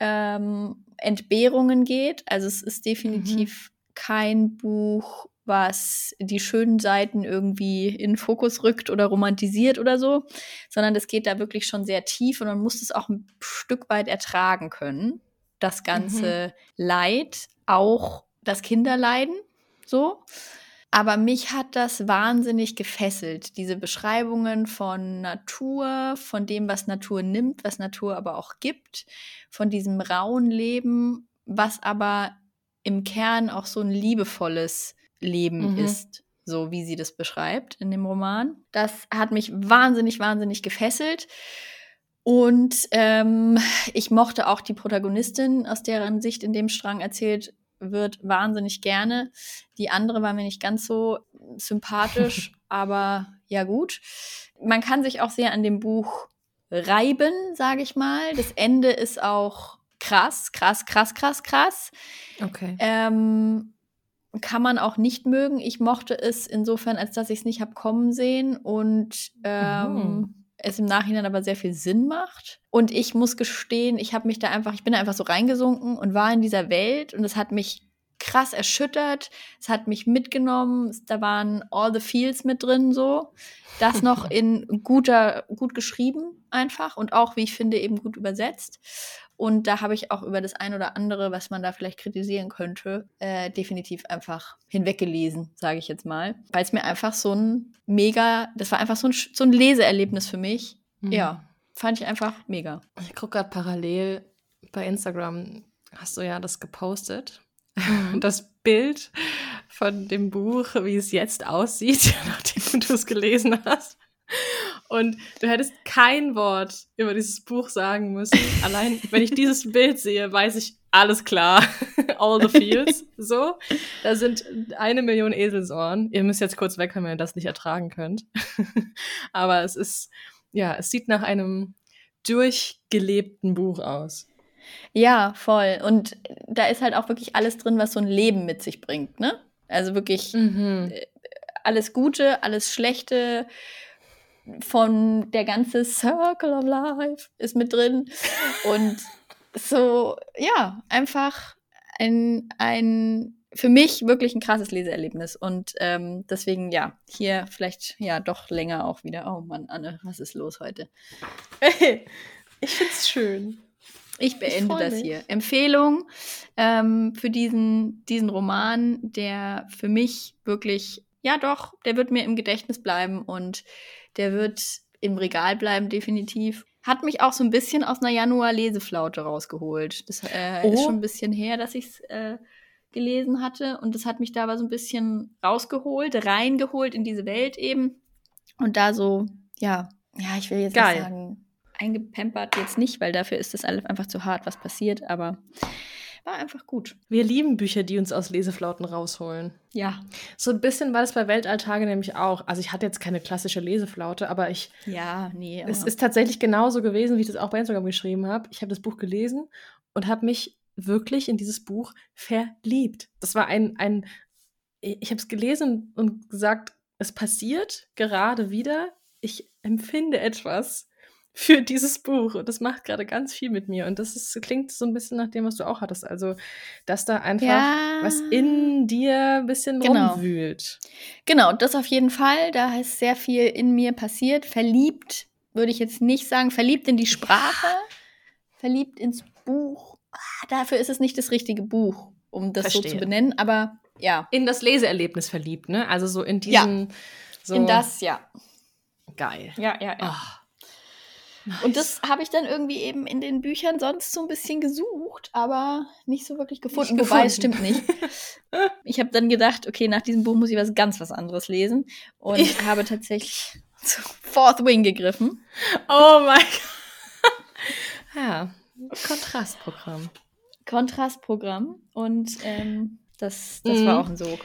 ähm, Entbehrungen geht. Also es ist definitiv kein Buch, was die schönen Seiten irgendwie in den Fokus rückt oder romantisiert oder so, sondern es geht da wirklich schon sehr tief und man muss es auch ein Stück weit ertragen können, das ganze Leid, auch das Kinderleiden, so. Aber mich hat das wahnsinnig gefesselt, diese Beschreibungen von Natur, von dem, was Natur nimmt, was Natur aber auch gibt, von diesem rauen Leben, was aber im Kern auch so ein liebevolles Leben Mhm. ist, so wie sie das beschreibt in dem Roman. Das hat mich wahnsinnig, wahnsinnig gefesselt. Und ähm, ich mochte auch die Protagonistin, aus deren Sicht in dem Strang erzählt wird, wahnsinnig gerne. Die andere war mir nicht ganz so sympathisch, aber ja gut. Man kann sich auch sehr an dem Buch reiben, sage ich mal. Das Ende ist auch krass, krass, krass, krass, krass. Okay. Ähm, kann man auch nicht mögen. Ich mochte es insofern, als dass ich es nicht habe kommen sehen und ähm, Mhm. Es im Nachhinein aber sehr viel Sinn macht. Und ich muss gestehen, ich habe mich da einfach, ich bin da einfach so reingesunken und war in dieser Welt und es hat mich krass erschüttert. Es hat mich mitgenommen. Da waren all the feels mit drin so. Das noch in guter, gut geschrieben einfach und auch, wie ich finde, eben gut übersetzt. Und da habe ich auch über das ein oder andere, was man da vielleicht kritisieren könnte, äh, definitiv einfach hinweggelesen, sage ich jetzt mal. Weil es mir einfach so ein mega, das war einfach so ein, so ein Leseerlebnis für mich. Mhm. Ja, fand ich einfach mega. Ich gucke gerade parallel bei Instagram, hast du ja das gepostet. Das Bild von dem Buch, wie es jetzt aussieht, nachdem du es gelesen hast. Und du hättest kein Wort über dieses Buch sagen müssen. Allein, wenn ich dieses Bild sehe, weiß ich, alles klar. All the feels. So. Da sind eine Million Eselsohren. Ihr müsst jetzt kurz weg, wenn ihr das nicht ertragen könnt. Aber es ist, ja, es sieht nach einem durchgelebten Buch aus. Ja, voll. Und da ist halt auch wirklich alles drin, was so ein Leben mit sich bringt, ne? Also wirklich Mhm. alles Gute, alles Schlechte von der ganze Circle of Life ist mit drin. Und so, ja, einfach ein, ein für mich wirklich ein krasses Leseerlebnis. Und ähm, deswegen, ja, hier vielleicht ja doch länger auch wieder. Oh Mann, Anne, was ist los heute? Hey, ich find's schön. Ich beende freu das mich. hier. Empfehlung ähm, für diesen, diesen Roman, der für mich wirklich, ja doch, der wird mir im Gedächtnis bleiben und der wird im Regal bleiben, definitiv. Hat mich auch so ein bisschen aus einer Januar-Leseflaute rausgeholt. Das äh, ist Oh. schon ein bisschen her, dass ich es äh, gelesen hatte. Und das hat mich da aber so ein bisschen rausgeholt, reingeholt in diese Welt eben. Und da so, ja, ja, ich will jetzt Geil. nicht sagen, eingepempert jetzt nicht, weil dafür ist das alles einfach zu hart, was passiert, aber war einfach gut. Wir lieben Bücher, die uns aus Leseflauten rausholen. Ja. So ein bisschen war das bei Weltalltage nämlich auch. Also ich hatte jetzt keine klassische Leseflaute, aber ich, Ja, nee. Aber es ist tatsächlich genauso gewesen, wie ich das auch bei Instagram geschrieben habe. Ich habe das Buch gelesen und habe mich wirklich in dieses Buch verliebt. Das war ein, ein ich habe es gelesen und gesagt, es passiert gerade wieder. Ich empfinde etwas für dieses Buch und das macht gerade ganz viel mit mir und das ist, klingt so ein bisschen nach dem, was du auch hattest. Also, dass da einfach ja, was in dir ein bisschen Genau. rumwühlt. Genau, das auf jeden Fall. Da ist sehr viel in mir passiert. Verliebt würde ich jetzt nicht sagen. Verliebt in die Sprache, verliebt ins Buch, ah, dafür ist es nicht das richtige Buch, um das so zu Verstehe. benennen, aber ja. In das Leseerlebnis verliebt, ne? Also so in diesen. So In das, ja. Geil. Ja, ja, ja. Ah, Und das habe ich dann irgendwie eben in den Büchern sonst so ein bisschen gesucht, aber nicht so wirklich gefunden. Nicht Wobei, es stimmt nicht. Ich habe dann gedacht, okay, nach diesem Buch muss ich was ganz was anderes lesen und habe tatsächlich zu Fourth Wing gegriffen. Oh mein Gott. ja, Kontrastprogramm. Kontrastprogramm und ähm, das, das Mhm. war auch ein Sog.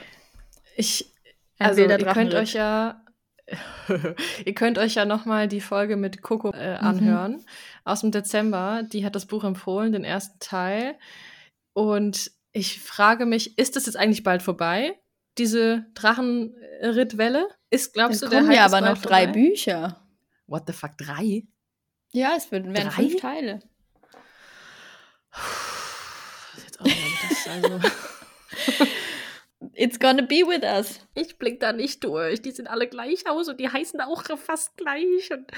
Ich, also ihr könnt euch ja, ihr könnt euch ja noch mal die Folge mit Coco äh, Mhm. anhören aus dem Dezember. Die hat das Buch empfohlen, den ersten Teil. Und ich frage mich, ist das jetzt eigentlich bald vorbei? Diese Drachenrittwelle? Ist, glaubst Es du, der kommen ja aber noch drei vorbei? Bücher. What the fuck, drei? Ja, es werden, Drei? fünf Teile. Das ist jetzt auch das, also. It's gonna be with us. Ich blick da nicht durch. Die sehen alle gleich aus und die heißen auch fast gleich. Und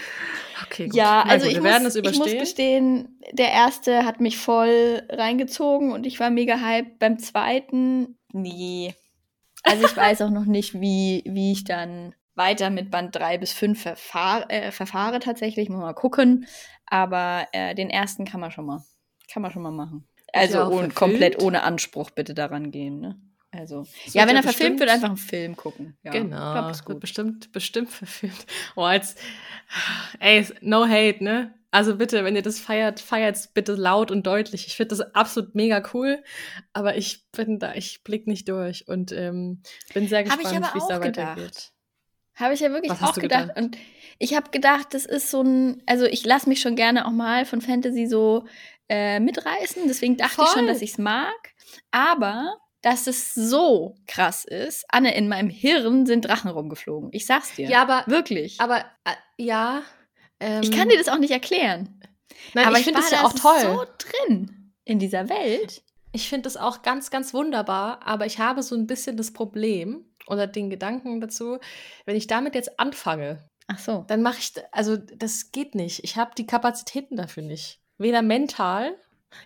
okay, gut. Ja, also gut, ich, wir muss, werden es ich muss gestehen, der erste hat mich voll reingezogen und ich war mega hyped. Beim zweiten, nee. Also ich weiß auch noch nicht, wie, wie ich dann weiter mit Band 3 bis 5 verfahr äh, verfahre tatsächlich. Muss mal gucken. Aber äh, den ersten kann man schon mal. Kann man schon mal machen. Also ja verfilmt. komplett ohne Anspruch bitte daran gehen, ne? Also, Es ja, wenn er verfilmt wird, einfach einen Film gucken. Ja, genau, glaub, ist es wird gut. bestimmt, bestimmt verfilmt. Oh, jetzt, ey, no hate, ne? Also bitte, wenn ihr das feiert, feiert's bitte laut und deutlich. Ich finde das absolut mega cool, aber ich bin da, ich blick nicht durch und ähm, bin sehr gespannt, wie es da weitergeht. Habe ich ja wirklich Was hast auch du gedacht. gedacht? Und ich habe gedacht, das ist so ein, also ich lasse mich schon gerne auch mal von Fantasy so äh, mitreißen. Deswegen dachte ich schon, Voll. dass ich es mag. Aber dass es so krass ist, Anne, in meinem Hirn sind Drachen rumgeflogen. Ich sag's dir. Ja, aber, wirklich. aber äh, ja. Ähm, ich kann dir das auch nicht erklären. nein, aber ich finde war es ja auch toll. so drin in dieser Welt. Ich finde das auch ganz, ganz wunderbar, aber ich habe so ein bisschen das Problem oder den Gedanken dazu, wenn ich damit jetzt anfange, Ach so. dann mache ich, also das geht nicht. Ich habe die Kapazitäten dafür nicht. Weder mental.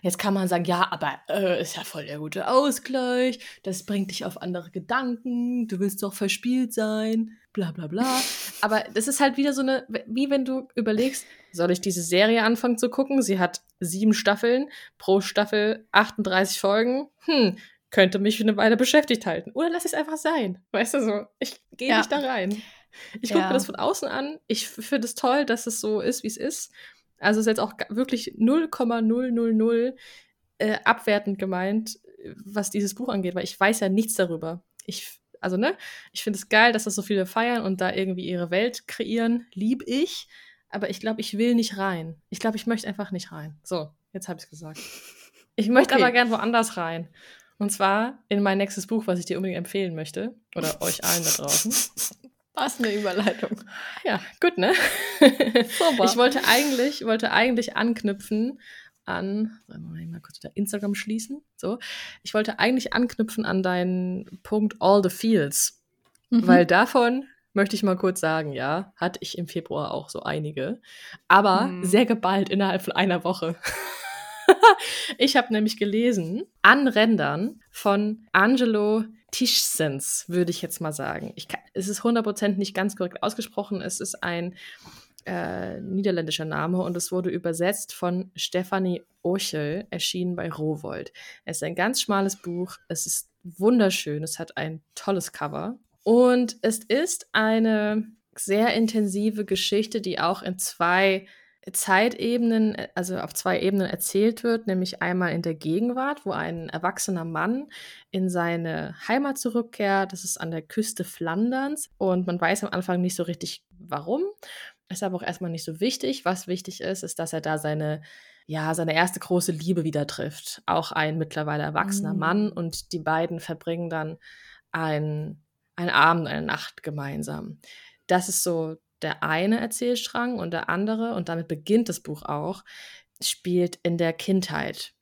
Jetzt kann man sagen, ja, aber äh, ist ja voll der gute Ausgleich. Das bringt dich auf andere Gedanken. Du willst doch verspielt sein. Bla bla bla. Aber das ist halt wieder so eine, wie wenn du überlegst, soll ich diese Serie anfangen zu gucken? Sie hat sieben Staffeln, pro Staffel 38 Folgen. Hm, könnte mich für eine Weile beschäftigt halten. Oder lass es einfach sein. Weißt du so, ich gehe Ja. nicht da rein. Ich gucke Ja. mir das von außen an. Ich finde es toll, dass es so ist, wie es ist. Also ist jetzt auch wirklich 0,000 äh, abwertend gemeint, was dieses Buch angeht, weil ich weiß ja nichts darüber. Ich, also ne, ich finde es geil, dass das so viele feiern und da irgendwie ihre Welt kreieren. Lieb ich. Aber ich glaube, ich will nicht rein. Ich glaube, ich möchte einfach nicht rein. So, jetzt habe ich es gesagt. Ich möchte Okay. aber gern woanders rein. Und zwar in mein nächstes Buch, was ich dir unbedingt empfehlen möchte. Oder euch allen da draußen. Was eine Überleitung. Ja, gut, ne? Super. Ich wollte eigentlich, wollte eigentlich anknüpfen an, mal kurz wieder Instagram schließen. So, ich wollte eigentlich anknüpfen an deinen Punkt All the Feels, Mhm. weil davon möchte ich mal kurz sagen, ja, hatte ich im Februar auch so einige, aber Mhm. sehr geballt innerhalb von einer Woche. ich habe nämlich gelesen an Rändern von Angelo Tischsens, würde ich jetzt mal sagen. Ich kann, es ist 100% nicht ganz korrekt ausgesprochen. Es ist ein äh, niederländischer Name und es wurde übersetzt von Stefanie Ochel, erschienen bei Rowold. Es ist ein ganz schmales Buch. Es ist wunderschön. Es hat ein tolles Cover. Und es ist eine sehr intensive Geschichte, die auch in zwei Zeitebenen, also auf zwei Ebenen erzählt wird, nämlich einmal in der Gegenwart, wo ein erwachsener Mann in seine Heimat zurückkehrt. Das ist an der Küste Flanderns und man weiß am Anfang nicht so richtig, warum. Ist aber auch erstmal nicht so wichtig. Was wichtig ist, ist, dass er da seine, ja, seine erste große Liebe wieder trifft. Auch ein mittlerweile erwachsener Mm. Mann und die beiden verbringen dann ein, einen Abend, eine Nacht gemeinsam. Das ist so der eine Erzählstrang und der andere, und damit beginnt das Buch auch, spielt in der Kindheit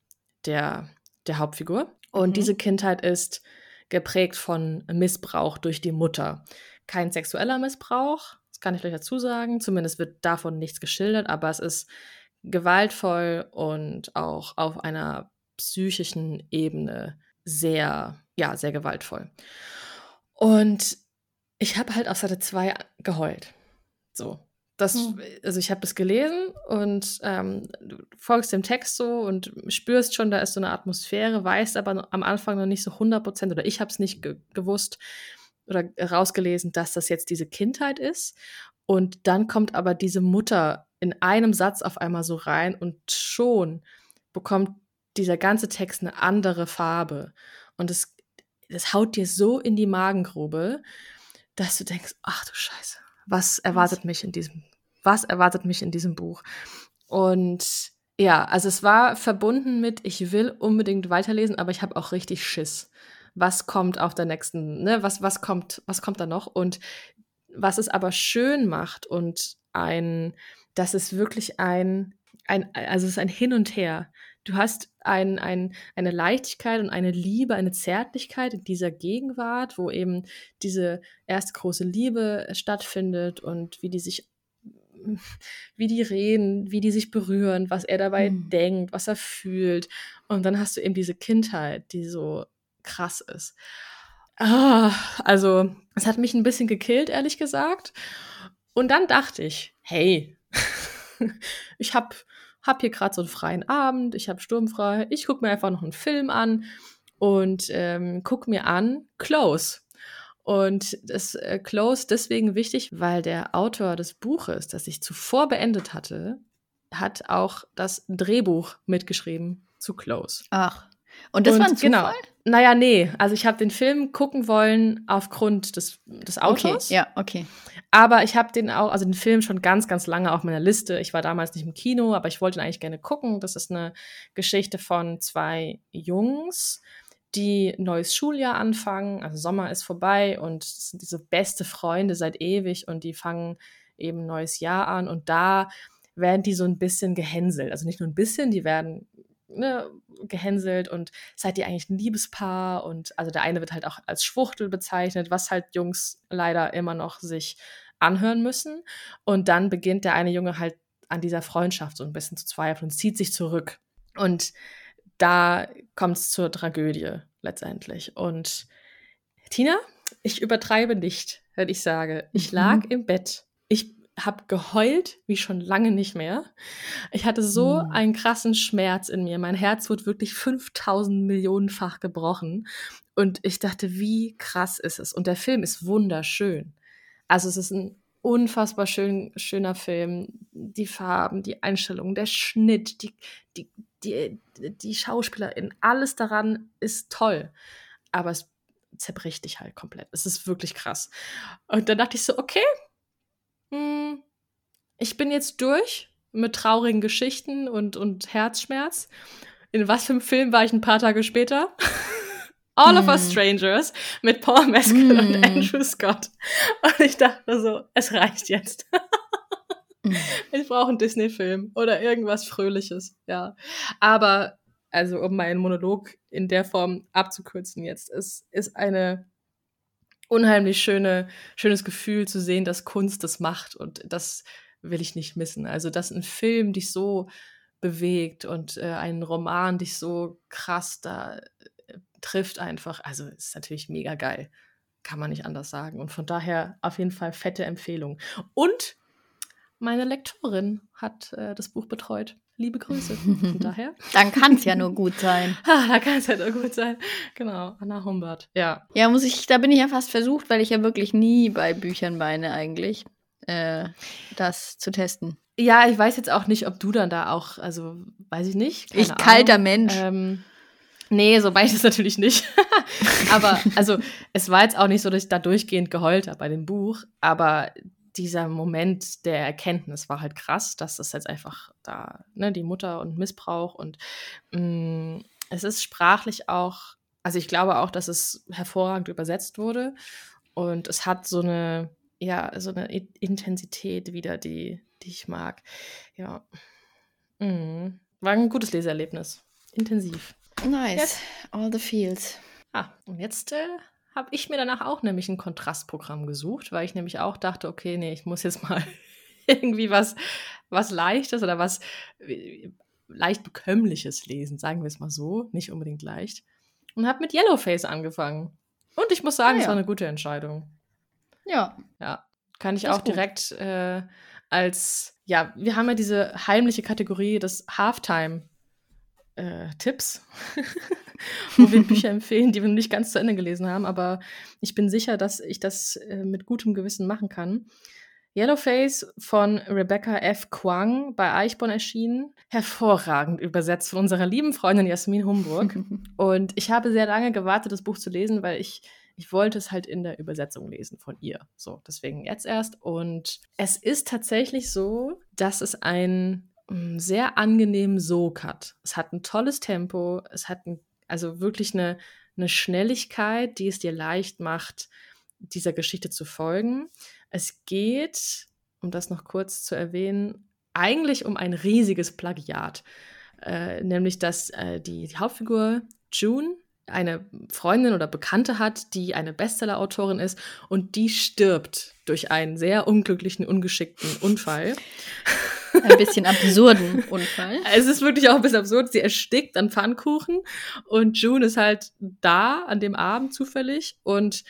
der, der Hauptfigur. Und Mhm. diese Kindheit ist geprägt von Missbrauch durch die Mutter. Kein sexueller Missbrauch, das kann ich gleich dazu sagen. Zumindest wird davon nichts geschildert, aber es ist gewaltvoll und auch auf einer psychischen Ebene sehr, ja, sehr gewaltvoll. Und ich habe halt auf Seite 2 geheult. So. Das, hm. also ich habe es gelesen und ähm, du folgst dem Text so und spürst schon, da ist so eine Atmosphäre, weißt aber am Anfang noch nicht so 100 Prozent oder ich habe es nicht ge gewusst oder rausgelesen, dass das jetzt diese Kindheit ist. Und dann kommt aber diese Mutter in einem Satz auf einmal so rein und schon bekommt dieser ganze Text eine andere Farbe. Und es, das haut dir so in die Magengrube, dass du denkst, ach du Scheiße, was erwartet mich in diesem, was erwartet mich in diesem Buch? Und ja, also es war verbunden mit, ich will unbedingt weiterlesen, aber ich habe auch richtig Schiss. Was kommt auf der nächsten, ne, was, was kommt, was kommt da noch? Und was es aber schön macht und ein, das ist wirklich ein, ein, also es ist ein Hin und Her. Du hast ein, ein, eine Leichtigkeit und eine Liebe, eine Zärtlichkeit in dieser Gegenwart, wo eben diese erste große Liebe stattfindet und wie die sich, wie die reden, wie die sich berühren, was er dabei mhm. denkt, was er fühlt. Und dann hast du eben diese Kindheit, die so krass ist. Ah, also, es hat mich ein bisschen gekillt, ehrlich gesagt. Und dann dachte ich, hey, ich habe hab hier gerade so einen freien Abend, ich habe sturmfrei, ich gucke mir einfach noch einen Film an und ähm, gucke mir an Close. Und das äh, Close deswegen wichtig, weil der Autor des Buches, das ich zuvor beendet hatte, hat auch das Drehbuch mitgeschrieben zu Close. Ach. Und das und war ein genau. Zufall? Genau. Naja, nee. Also ich habe den Film gucken wollen aufgrund des, des Autors. Okay, ja, okay. Aber ich habe den auch, also den Film schon ganz, ganz lange auf meiner Liste. Ich war damals nicht im Kino, aber ich wollte ihn eigentlich gerne gucken. Das ist eine Geschichte von zwei Jungs, die neues Schuljahr anfangen. Also Sommer ist vorbei und sind diese beste Freunde seit ewig und die fangen eben neues Jahr an und da werden die so ein bisschen gehänselt. Also nicht nur ein bisschen, die werden ne, gehänselt und seid ihr eigentlich ein Liebespaar und also der eine wird halt auch als Schwuchtel bezeichnet, was halt Jungs leider immer noch sich anhören müssen und dann beginnt der eine Junge halt an dieser Freundschaft so ein bisschen zu zweifeln und zieht sich zurück und da kommt es zur Tragödie letztendlich und Tina, ich übertreibe nicht, wenn ich sage, ich lag mhm. im Bett. Ich habe geheult wie schon lange nicht mehr. Ich hatte so mhm. einen krassen Schmerz in mir. Mein Herz wurde wirklich 5000 Millionenfach gebrochen. Und ich dachte, wie krass ist es? Und der Film ist wunderschön. Also es ist ein unfassbar schön, schöner Film. Die Farben, die Einstellungen, der Schnitt, die, die, die, die Schauspielerin, alles daran ist toll. Aber es zerbricht dich halt komplett. Es ist wirklich krass. Und dann dachte ich so, okay, ich bin jetzt durch mit traurigen Geschichten und, und Herzschmerz. In was für einem Film war ich ein paar Tage später? All mm. of Us hm. Strangers mit Paul Mescal mm. und hm. Andrew Scott. Und ich dachte so, es reicht jetzt. mm. Ich brauche einen Disney-Film oder irgendwas Fröhliches, ja. Aber, also um meinen Monolog in der Form abzukürzen jetzt, es ist eine unheimlich schöne, schönes Gefühl zu sehen, dass Kunst das macht und das will ich nicht missen. Also, dass ein Film dich so bewegt und äh, ein Roman dich so krass da äh, trifft einfach. Also, ist natürlich mega geil. Kann man nicht anders sagen. Und von daher auf jeden Fall fette Empfehlung. Und meine Lektorin hat äh, das Buch betreut. Liebe Grüße. Von daher. Dann kann es ja nur gut sein. ha, da kann es ja nur gut sein. Genau, Anna Humbert. Ja. Ja, muss ich, da bin ich ja fast versucht, weil ich ja wirklich nie bei Büchern meine eigentlich, äh, das zu testen. Ja, ich weiß jetzt auch nicht, ob du dann da auch, also weiß ich nicht. ich Ahnung. kalter Mensch. Ähm, nee, so weiß ich es natürlich nicht. aber also es war jetzt auch nicht so, dass ich da durchgehend geheult habe bei dem Buch, aber dieser Moment der Erkenntnis war halt krass, dass das jetzt einfach da, ne, die Mutter und Missbrauch und mh, mm, es ist sprachlich auch, also ich glaube auch, dass es hervorragend übersetzt wurde und es hat so eine, ja, so eine Intensität wieder, die, die ich mag. Ja. Mhm. War ein gutes Leseerlebnis. Intensiv. Nice. Yes. All the feels. Ah, und jetzt äh, habe ich mir danach auch nämlich ein Kontrastprogramm gesucht, weil ich nämlich auch dachte, okay, nee, ich muss jetzt mal, irgendwie was, was Leichtes oder was äh, leicht bekömmliches lesen, sagen wir es mal so, nicht unbedingt leicht. Und habe mit Yellowface angefangen. Und ich muss sagen, ah, ja. es war eine gute Entscheidung. Ja. Ja. Kann ich auch direkt äh, als, ja, wir haben ja diese heimliche Kategorie des Halftime äh, wo wir Bücher empfehlen, die wir nicht ganz zu Ende gelesen haben, aber ich bin sicher, dass ich das äh, mit gutem Gewissen machen kann. Yellowface von Rebecca F. Kwang bei Eichborn erschienen. Hervorragend übersetzt von unserer lieben Freundin Jasmin Humburg. Und ich habe sehr lange gewartet, das Buch zu lesen, weil ich, ich wollte es halt in der Übersetzung lesen von ihr. So, deswegen jetzt erst. Und es ist tatsächlich so, dass es ein hm, sehr angenehmen Sog hat. Es hat ein tolles Tempo, es hat ein, also wirklich eine, eine Schnelligkeit, die es dir leicht macht, dieser Geschichte zu folgen. Es geht, um das noch kurz zu erwähnen, eigentlich um ein riesiges Plagiat. Äh, nämlich, dass äh, die, die Hauptfigur June eine Freundin oder Bekannte hat, die eine Bestseller-Autorin ist und die stirbt durch einen sehr unglücklichen, ungeschickten Unfall. Ein bisschen absurden Unfall. Es ist wirklich auch ein bisschen absurd. Sie erstickt an Pfannkuchen und June ist halt da an dem Abend zufällig und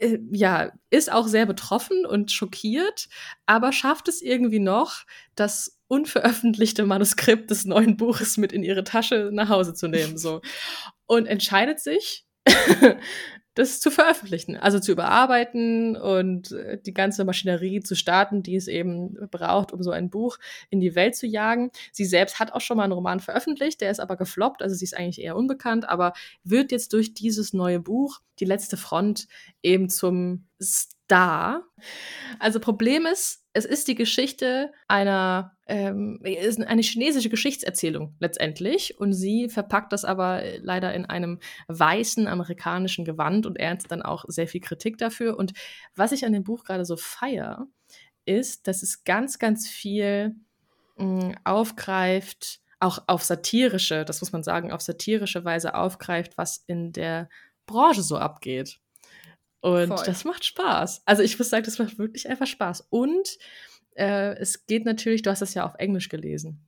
äh, ja, ist auch sehr betroffen und schockiert, aber schafft es irgendwie noch, das unveröffentlichte Manuskript des neuen Buches mit in ihre Tasche nach Hause zu nehmen, so. Und entscheidet sich, das zu veröffentlichen, also zu überarbeiten und äh, die ganze Maschinerie zu starten, die es eben braucht, um so ein Buch in die Welt zu jagen. Sie selbst hat auch schon mal einen Roman veröffentlicht, der ist aber gefloppt, also sie ist eigentlich eher unbekannt, aber wird jetzt durch dieses neue Buch, die letzte Front, eben zum Star. Also Problem ist, es ist die Geschichte einer, ähm, ist eine chinesische Geschichtserzählung letztendlich. Und sie verpackt das aber leider in einem weißen amerikanischen Gewand und erntet dann auch sehr viel Kritik dafür. Und was ich an dem Buch gerade so feier, ist, dass es ganz, ganz viel mh, mm, aufgreift, auch auf satirische, das muss man sagen, auf satirische Weise aufgreift, was in der Branche so abgeht. Und Voll. das macht Spaß. Also ich muss sagen, das macht wirklich einfach Spaß. Und äh, es geht natürlich, du hast das ja auf Englisch gelesen.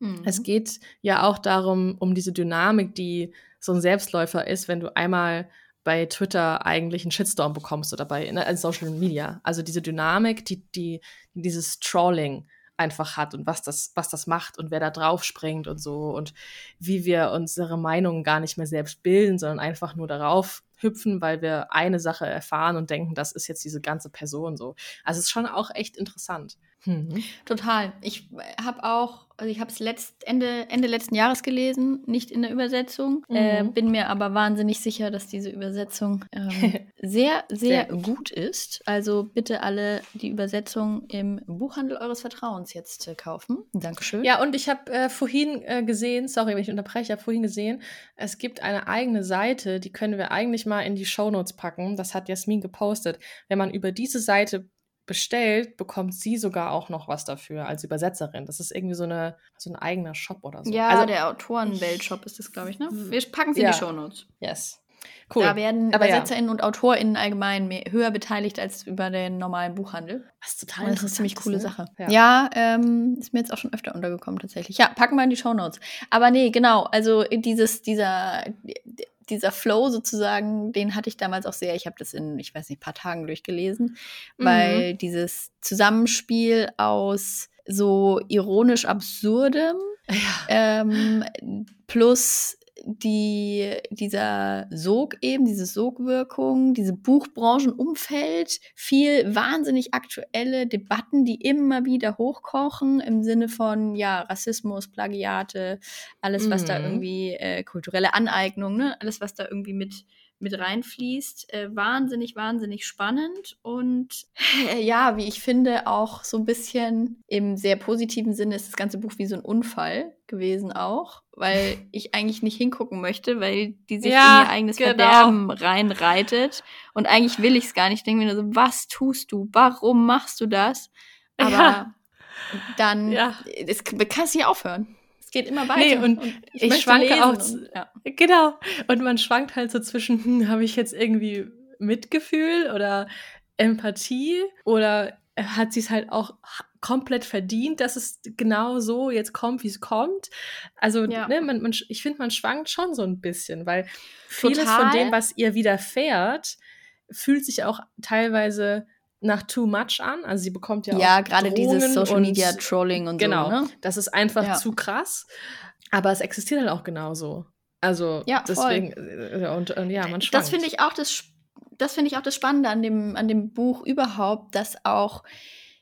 Mhm. Es geht ja auch darum, um diese Dynamik, die so ein Selbstläufer ist, wenn du einmal bei Twitter eigentlich einen Shitstorm bekommst oder bei in, in Social Media. Also diese Dynamik, die, die, dieses Trolling einfach hat und was das, was das macht und wer da drauf springt und so und wie wir unsere Meinungen gar nicht mehr selbst bilden, sondern einfach nur darauf hüpfen, weil wir eine Sache erfahren und denken, das ist jetzt diese ganze Person so. Also es ist schon auch echt interessant. Mhm. Total. Ich habe auch, also ich habe es letzt, Ende, Ende letzten Jahres gelesen, nicht in der Übersetzung. Äh, mhm. Äh, bin mir aber wahnsinnig sicher, dass diese Übersetzung ähm, sehr, sehr, sehr gut. gut. ist. Also bitte alle die Übersetzung im Buchhandel eures Vertrauens jetzt äh, kaufen. Dankeschön. Ja, und ich habe äh, vorhin äh, gesehen, sorry, wenn ich unterbreche, ich habe vorhin gesehen, es gibt eine eigene Seite, die können wir eigentlich mal in die Shownotes packen. Das hat Jasmin gepostet. Wenn man über diese Seite bestellt, bekommt sie sogar auch noch was dafür als Übersetzerin. Das ist irgendwie so, eine, so ein eigener Shop oder so. Ja, also, der Autorenwelt-Shop ist das, glaube ich, ne? Wir packen sie ja. in die Shownotes. Yes. Cool. Da werden Aber UbersetzerInnen ja. und AutorInnen allgemein mehr, höher beteiligt als über den normalen Buchhandel. Was total Das ist eine ziemlich coole ne? Sache. Ja, ja ähm, ist mir jetzt auch schon öfter untergekommen tatsächlich. Ja, packen wir in die Shownotes. Aber nee, genau, also dieses, dieser, dieser Flow sozusagen, den hatte ich damals auch sehr. Ich habe das in, ich weiß nicht, paar Tagen durchgelesen, mhm. weil dieses Zusammenspiel aus so ironisch absurdem ja. ähm, plus die, dieser Sog eben, diese Sogwirkung, diese Buchbranchenumfeld, viel wahnsinnig aktuelle Debatten, die immer wieder hochkochen im Sinne von, ja, Rassismus, Plagiate, alles, was mhm. da irgendwie, äh, kulturelle Aneignung, ne, alles, was da irgendwie mit mit reinfließt. Äh, wahnsinnig, wahnsinnig spannend und äh, ja, wie ich finde, auch so ein bisschen im sehr positiven Sinne ist das ganze Buch wie so ein Unfall gewesen auch, weil ich eigentlich nicht hingucken möchte, weil die sich ja, in ihr eigenes genau. Verderben reinreitet und eigentlich will ich es gar nicht. Ich denke mir nur so, was tust du? Warum machst du das? Aber ja. dann, ja. es kann es nicht aufhören geht immer weiter. Nee, und, und ich, ich schwanke auch. Und, ja. Genau. Und man schwankt halt so zwischen, hm, habe ich jetzt irgendwie Mitgefühl oder Empathie oder äh, hat sie es halt auch komplett verdient, dass es genau so jetzt kommt, wie es kommt. Also, ja. ne, man, man, ich finde, man schwankt schon so ein bisschen, weil vieles Total. von dem, was ihr widerfährt, fühlt sich auch teilweise nach too much an. Also sie bekommt ja, ja auch gerade dieses Social Media Trolling und genau, so. Genau, ne? das ist einfach ja. zu krass. Aber es existiert halt auch genauso. Also ja, deswegen äh, und, und, ja, man schwankt. Das finde ich auch das das finde ich auch das Spannende an dem an dem Buch überhaupt, dass auch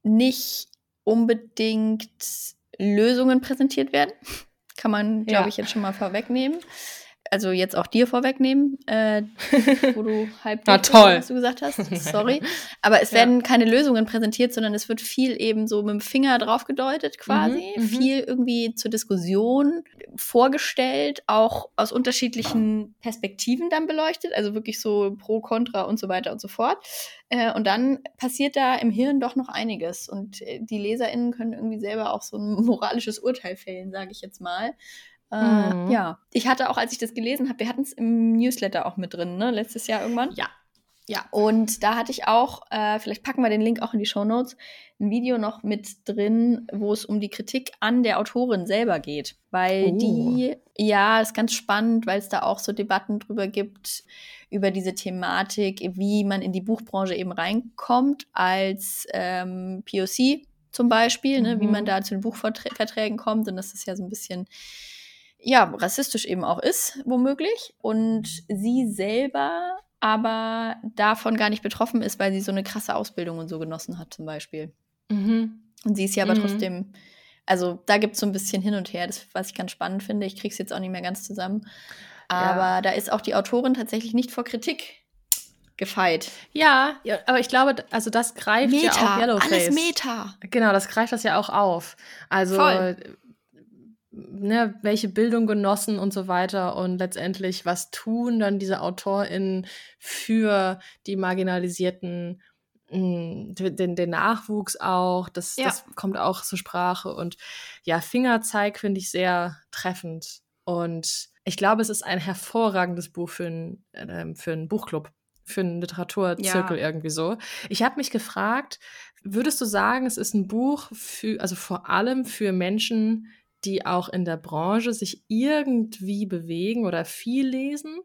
nicht unbedingt Lösungen präsentiert werden. Kann man, glaube ja. ich, jetzt schon mal vorwegnehmen also jetzt auch dir vorwegnehmen, äh, wo du halb Na, toll. was du gesagt hast. Sorry. Aber es werden ja. keine Lösungen präsentiert, sondern es wird viel eben so mit dem Finger drauf gedeutet quasi. Mhm, mhm, viel irgendwie zur Diskussion vorgestellt, auch aus unterschiedlichen Perspektiven dann beleuchtet, also wirklich so pro, contra und so weiter und so fort. Äh, und dann passiert da im Hirn doch noch einiges. Und äh, die LeserInnen können irgendwie selber auch so ein moralisches Urteil fällen, sage ich jetzt mal. Äh, mhm. Ja, ich hatte auch, als ich das gelesen habe, wir hatten es im Newsletter auch mit drin, ne? Letztes Jahr irgendwann. Ja. Ja. Und da hatte ich auch, äh, vielleicht packen wir den Link auch in die Show Notes, ein Video noch mit drin, wo es um die Kritik an der Autorin selber geht. Weil oh. die, ja, ist ganz spannend, weil es da auch so Debatten drüber gibt, über diese Thematik, wie man in die Buchbranche eben reinkommt als ähm, POC zum Beispiel, mhm. ne, wie man mhm. da zu den Buchverträgen kommt. Und das ist ja so ein bisschen ja, rassistisch eben auch ist, womöglich. Und sie selber aber davon gar nicht betroffen ist, weil sie so eine krasse Ausbildung und so genossen hat, zum Beispiel. Mhm. Und sie ist ja aber mhm. trotzdem, also da gibt es so ein bisschen hin und her, das, was ich ganz spannend finde. Ich kriege es jetzt auch nicht mehr ganz zusammen. Aber ja. da ist auch die Autorin tatsächlich nicht vor Kritik gefeit. Ja, ja, aber ich glaube, also das greift Meta, ja auch Yellowface. Alles Meta. Genau, das greift das ja auch auf. Also Voll ne, welche Bildung genossen und so weiter und letztendlich, was tun dann diese AutorInnen für die marginalisierten hm, den, den Nachwuchs auch, das, ja. das kommt auch zur Sprache. Und ja, Fingerzeig finde ich sehr treffend. Und ich glaube, es ist ein hervorragendes Buch für, ein, äh, für einen Buchclub, für einen Literaturzirkel ja. irgendwie so. Ich habe mich gefragt, würdest du sagen, es ist ein Buch für, also vor allem für Menschen, die auch in der Branche sich irgendwie bewegen oder viel lesen,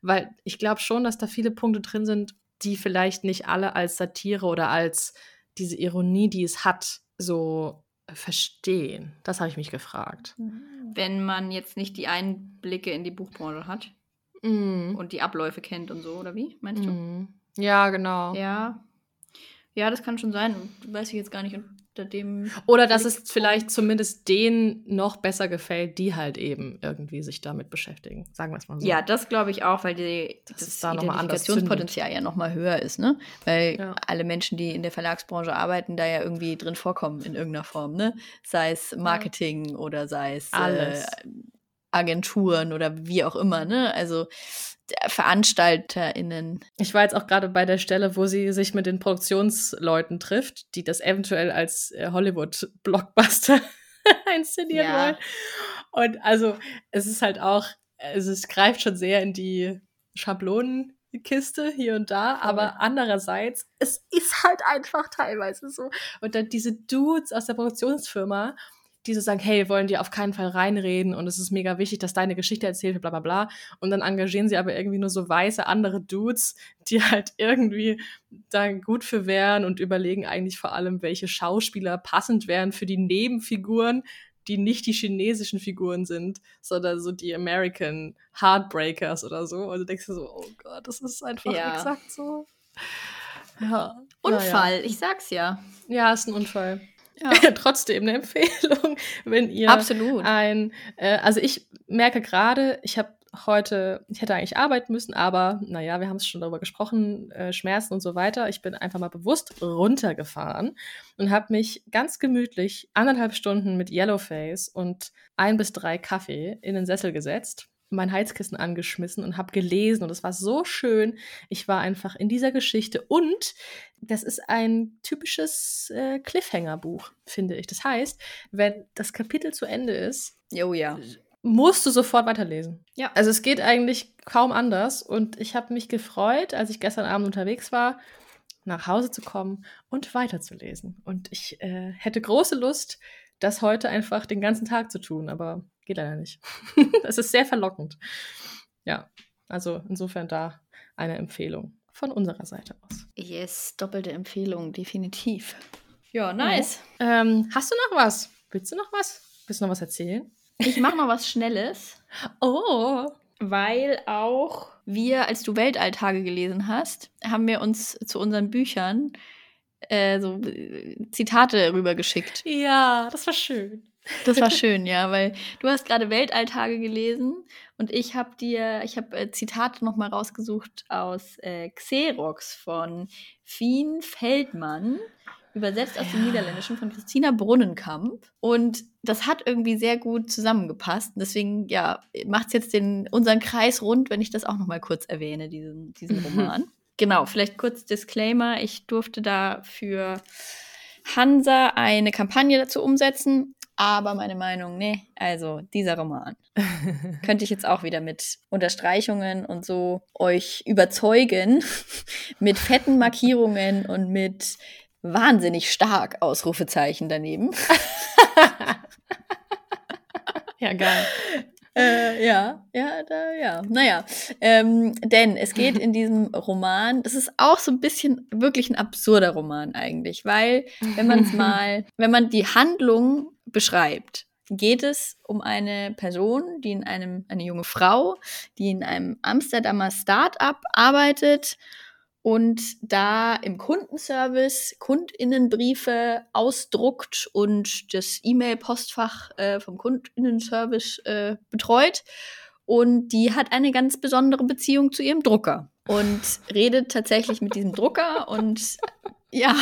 weil ich glaube schon, dass da viele Punkte drin sind, die vielleicht nicht alle als Satire oder als diese Ironie, die es hat, so verstehen. Das habe ich mich gefragt. Wenn man jetzt nicht die Einblicke in die Buchbranche hat mm. und die Abläufe kennt und so, oder wie, meinst du? Mm. Ja, genau. Ja. Ja, das kann schon sein. Weiß ich jetzt gar nicht dem. Oder dass es vielleicht zumindest denen noch besser gefällt, die halt eben irgendwie sich damit beschäftigen. Sagen wir es mal so. Ja, das glaube ich auch, weil die, das, das da Identifikationspotenzial ja noch mal höher ist, ne? Weil ja. alle Menschen, die in der Verlagsbranche arbeiten, da ja irgendwie drin vorkommen in irgendeiner Form, ne? Sei es Marketing ja. oder sei es äh, Agenturen oder wie auch immer, ne? Also VeranstalterInnen. Ich war jetzt auch gerade bei der Stelle, wo sie sich mit den Produktionsleuten trifft, die das eventuell als äh, Hollywood-Blockbuster inszenieren ja. wollen. Und also, es ist halt auch, also es greift schon sehr in die Schablonenkiste hier und da, Voll. aber andererseits, es ist halt einfach teilweise so. Und dann diese Dudes aus der Produktionsfirma, die so sagen, hey, wir wollen dir auf keinen Fall reinreden und es ist mega wichtig, dass deine Geschichte erzählt wird, bla bla bla. Und dann engagieren sie aber irgendwie nur so weiße andere Dudes, die halt irgendwie da gut für wären und überlegen eigentlich vor allem, welche Schauspieler passend wären für die Nebenfiguren, die nicht die chinesischen Figuren sind, sondern so die American Heartbreakers oder so. Und du denkst dir so, oh Gott, das ist einfach ja. exakt so. Ja. Unfall, ja. ich sag's ja. Ja, ist ein Unfall. Ja. Trotzdem eine Empfehlung, wenn ihr Absolut. ein, äh, also ich merke gerade, ich habe heute, ich hätte eigentlich arbeiten müssen, aber naja, wir haben es schon darüber gesprochen, äh, Schmerzen und so weiter. Ich bin einfach mal bewusst runtergefahren und habe mich ganz gemütlich anderthalb Stunden mit Yellowface und ein bis drei Kaffee in den Sessel gesetzt mein Heizkissen angeschmissen und habe gelesen und es war so schön. Ich war einfach in dieser Geschichte und das ist ein typisches äh, Cliffhanger-Buch, finde ich. Das heißt, wenn das Kapitel zu Ende ist, oh ja. musst du sofort weiterlesen. Ja. Also es geht eigentlich kaum anders und ich habe mich gefreut, als ich gestern Abend unterwegs war, nach Hause zu kommen und weiterzulesen. Und ich äh, hätte große Lust, das heute einfach den ganzen Tag zu tun, aber geht leider nicht. Es ist sehr verlockend. Ja, also insofern da eine Empfehlung von unserer Seite aus. Yes, doppelte Empfehlung, definitiv. Ja, nice. Ja. Ähm, hast du noch was? Willst du noch was? Willst du noch was erzählen? Ich mache noch was Schnelles. Oh. Weil auch wir, als du Weltalltage gelesen hast, haben wir uns zu unseren Büchern äh, so äh, Zitate rübergeschickt. Ja, das war schön. Das war schön, ja, weil du hast gerade Weltalltage gelesen und ich habe dir, ich habe äh, Zitate nochmal rausgesucht aus äh, Xerox von Fien Feldmann, übersetzt aus dem Niederländischen von Christina Brunnenkamp. Und das hat irgendwie sehr gut zusammengepasst. deswegen, ja, macht es jetzt den, unseren Kreis rund, wenn ich das auch nochmal kurz erwähne, diesen, diesen Roman. genau, vielleicht kurz Disclaimer. Ich durfte da für Hansa eine Kampagne dazu umsetzen. Aber meine Meinung, nee, also dieser Roman könnte ich jetzt auch wieder mit Unterstreichungen und so euch überzeugen, mit fetten Markierungen und mit wahnsinnig stark Ausrufezeichen daneben. ja, geil. Äh, ja, ja, da, ja. Naja, ähm, denn es geht in diesem Roman, das ist auch so ein bisschen wirklich ein absurder Roman eigentlich, weil wenn man es mal, wenn man die Handlung beschreibt, geht es um eine Person, die in einem, eine junge Frau, die in einem Amsterdamer Start-up arbeitet und da im Kundenservice Kundinnenbriefe ausdruckt und das E-Mail-Postfach äh, vom Kundinnenservice äh, betreut. Und die hat eine ganz besondere Beziehung zu ihrem Drucker und redet tatsächlich mit diesem Drucker und ja.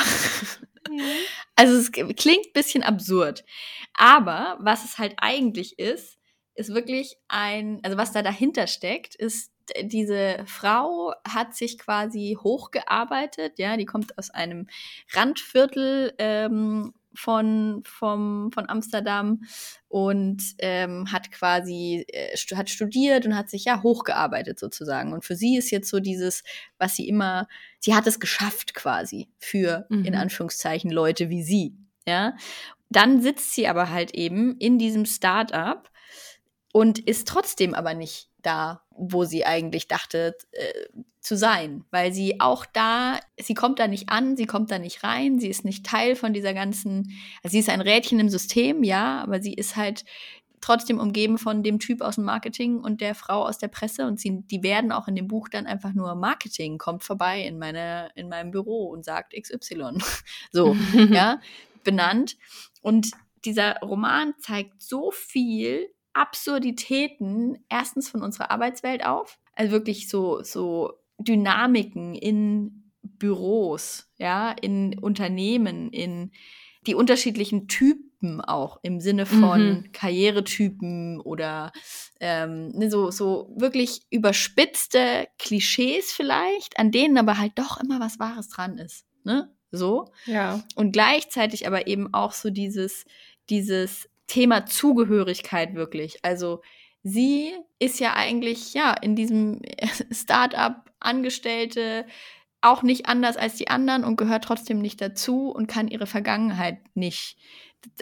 Also es klingt ein bisschen absurd. Aber was es halt eigentlich ist, ist wirklich ein, also was da dahinter steckt, ist diese Frau hat sich quasi hochgearbeitet, ja, die kommt aus einem Randviertel ähm, von, vom, von Amsterdam und ähm, hat quasi äh, hat studiert und hat sich ja hochgearbeitet sozusagen. Und für sie ist jetzt so dieses, was sie immer, sie hat es geschafft quasi für mhm. in Anführungszeichen Leute wie sie. Ja, dann sitzt sie aber halt eben in diesem Start-up und ist trotzdem aber nicht da, wo sie eigentlich dachte äh, zu sein, weil sie auch da, sie kommt da nicht an, sie kommt da nicht rein, sie ist nicht Teil von dieser ganzen, also sie ist ein Rädchen im System, ja, aber sie ist halt trotzdem umgeben von dem Typ aus dem Marketing und der Frau aus der Presse und sie, die werden auch in dem Buch dann einfach nur Marketing kommt vorbei in meine in meinem Büro und sagt XY, so, ja, benannt. Und dieser Roman zeigt so viel Absurditäten erstens von unserer Arbeitswelt auf, also wirklich so, so Dynamiken in Büros, ja, in Unternehmen, in die unterschiedlichen Typen auch im Sinne von mhm. Karrieretypen oder ähm, ne, so, so wirklich überspitzte Klischees vielleicht, an denen aber halt doch immer was Wahres dran ist. Ne? So. Ja. Und gleichzeitig aber eben auch so dieses, dieses Thema Zugehörigkeit wirklich. Also sie ist ja eigentlich ja in diesem Start-up Angestellte auch nicht anders als die anderen und gehört trotzdem nicht dazu und kann ihre Vergangenheit nicht.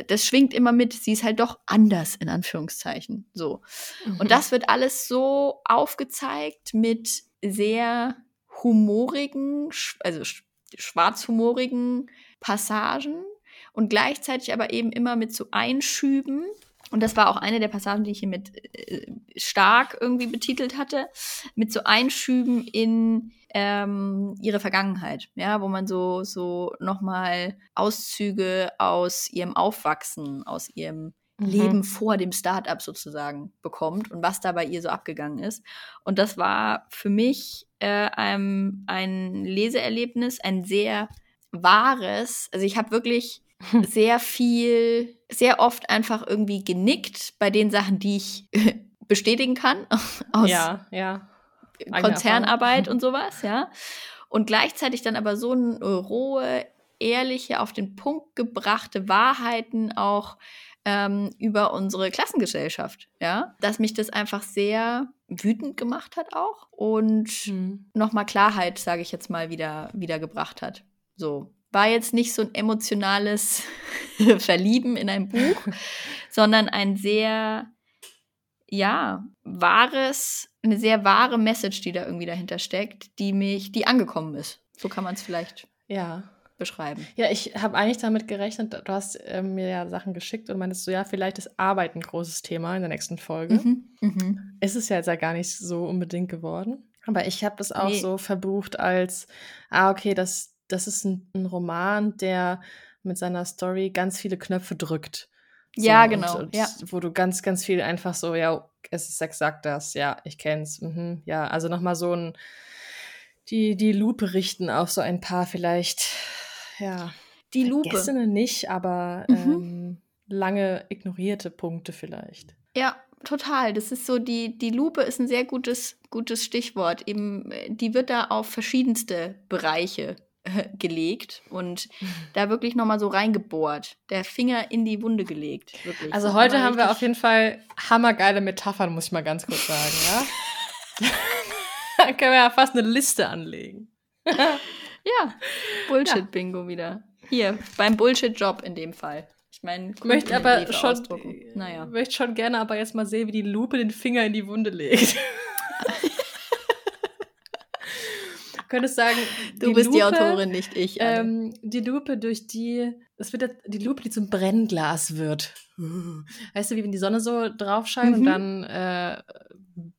Das schwingt immer mit. Sie ist halt doch anders in Anführungszeichen. So. Mhm. Und das wird alles so aufgezeigt mit sehr humorigen, also schwarzhumorigen Passagen und gleichzeitig aber eben immer mit so Einschüben. Und das war auch eine der Passagen, die ich hier mit äh, stark irgendwie betitelt hatte, mit so Einschüben in ähm, ihre Vergangenheit, ja, wo man so, so nochmal Auszüge aus ihrem Aufwachsen, aus ihrem mhm. Leben vor dem Startup sozusagen bekommt und was da bei ihr so abgegangen ist. Und das war für mich äh, ein, ein Leseerlebnis, ein sehr wahres. Also ich habe wirklich sehr viel, sehr oft einfach irgendwie genickt bei den Sachen, die ich bestätigen kann aus ja, ja. Konzernarbeit und sowas, ja. Und gleichzeitig dann aber so eine rohe, ehrliche, auf den Punkt gebrachte Wahrheiten auch ähm, über unsere Klassengesellschaft, ja, dass mich das einfach sehr wütend gemacht hat auch und Mhm. nochmal Klarheit, sage ich jetzt mal, wieder, wieder gebracht hat. So. War jetzt nicht so ein emotionales Verlieben in ein Buch, sondern ein sehr, ja, wahres, eine sehr wahre Message, die da irgendwie dahinter steckt, die mich, die angekommen ist. So kann man es vielleicht Ja. beschreiben. Ja, ich habe eigentlich damit gerechnet, du hast äh, mir ja Sachen geschickt und meintest so, ja, vielleicht ist Arbeit ein großes Thema in der nächsten Folge. Mhm. Mhm. Ist es ja jetzt ja gar nicht so unbedingt geworden. Aber ich habe das auch Nee. so verbucht als, ah, okay, das, das ist ein, ein Roman, der mit seiner Story ganz viele Knöpfe drückt. Ja, und- genau, Und, ja. Wo du ganz, ganz viel einfach so, ja, es ist exakt das, ja, ich kenn's. Mhm, ja, also nochmal so ein, die, die Lupe richten auf so ein paar vielleicht, ja, Die Lupe. vergessene nicht, aber Mhm. ähm, lange ignorierte Punkte vielleicht. Ja, total. Das ist so, die, die Lupe ist ein sehr gutes, gutes Stichwort. Eben, äh, die wird da auf verschiedenste Bereiche gelegt und da wirklich nochmal so reingebohrt. Der Finger in die Wunde gelegt. Wirklich. Also heute haben wir auf jeden Fall hammergeile Metaphern, muss ich mal ganz kurz sagen, ja? da können wir ja fast eine Liste anlegen. Ja, Bullshit-Bingo wieder. Hier, beim Bullshit-Job in dem Fall. Ich meine, Ich möchte aber schon, Ausdrucken. Naja. möchte schon gerne aber jetzt mal sehen, wie die Lupe den Finger in die Wunde legt. Du könntest sagen, Du bist die Lupe, Autorin, nicht ich. Ähm, die Lupe durch die, das wird die Lupe, die zum Brennglas wird. Weißt du, wie wenn die Sonne so drauf scheint und Mhm. dann äh,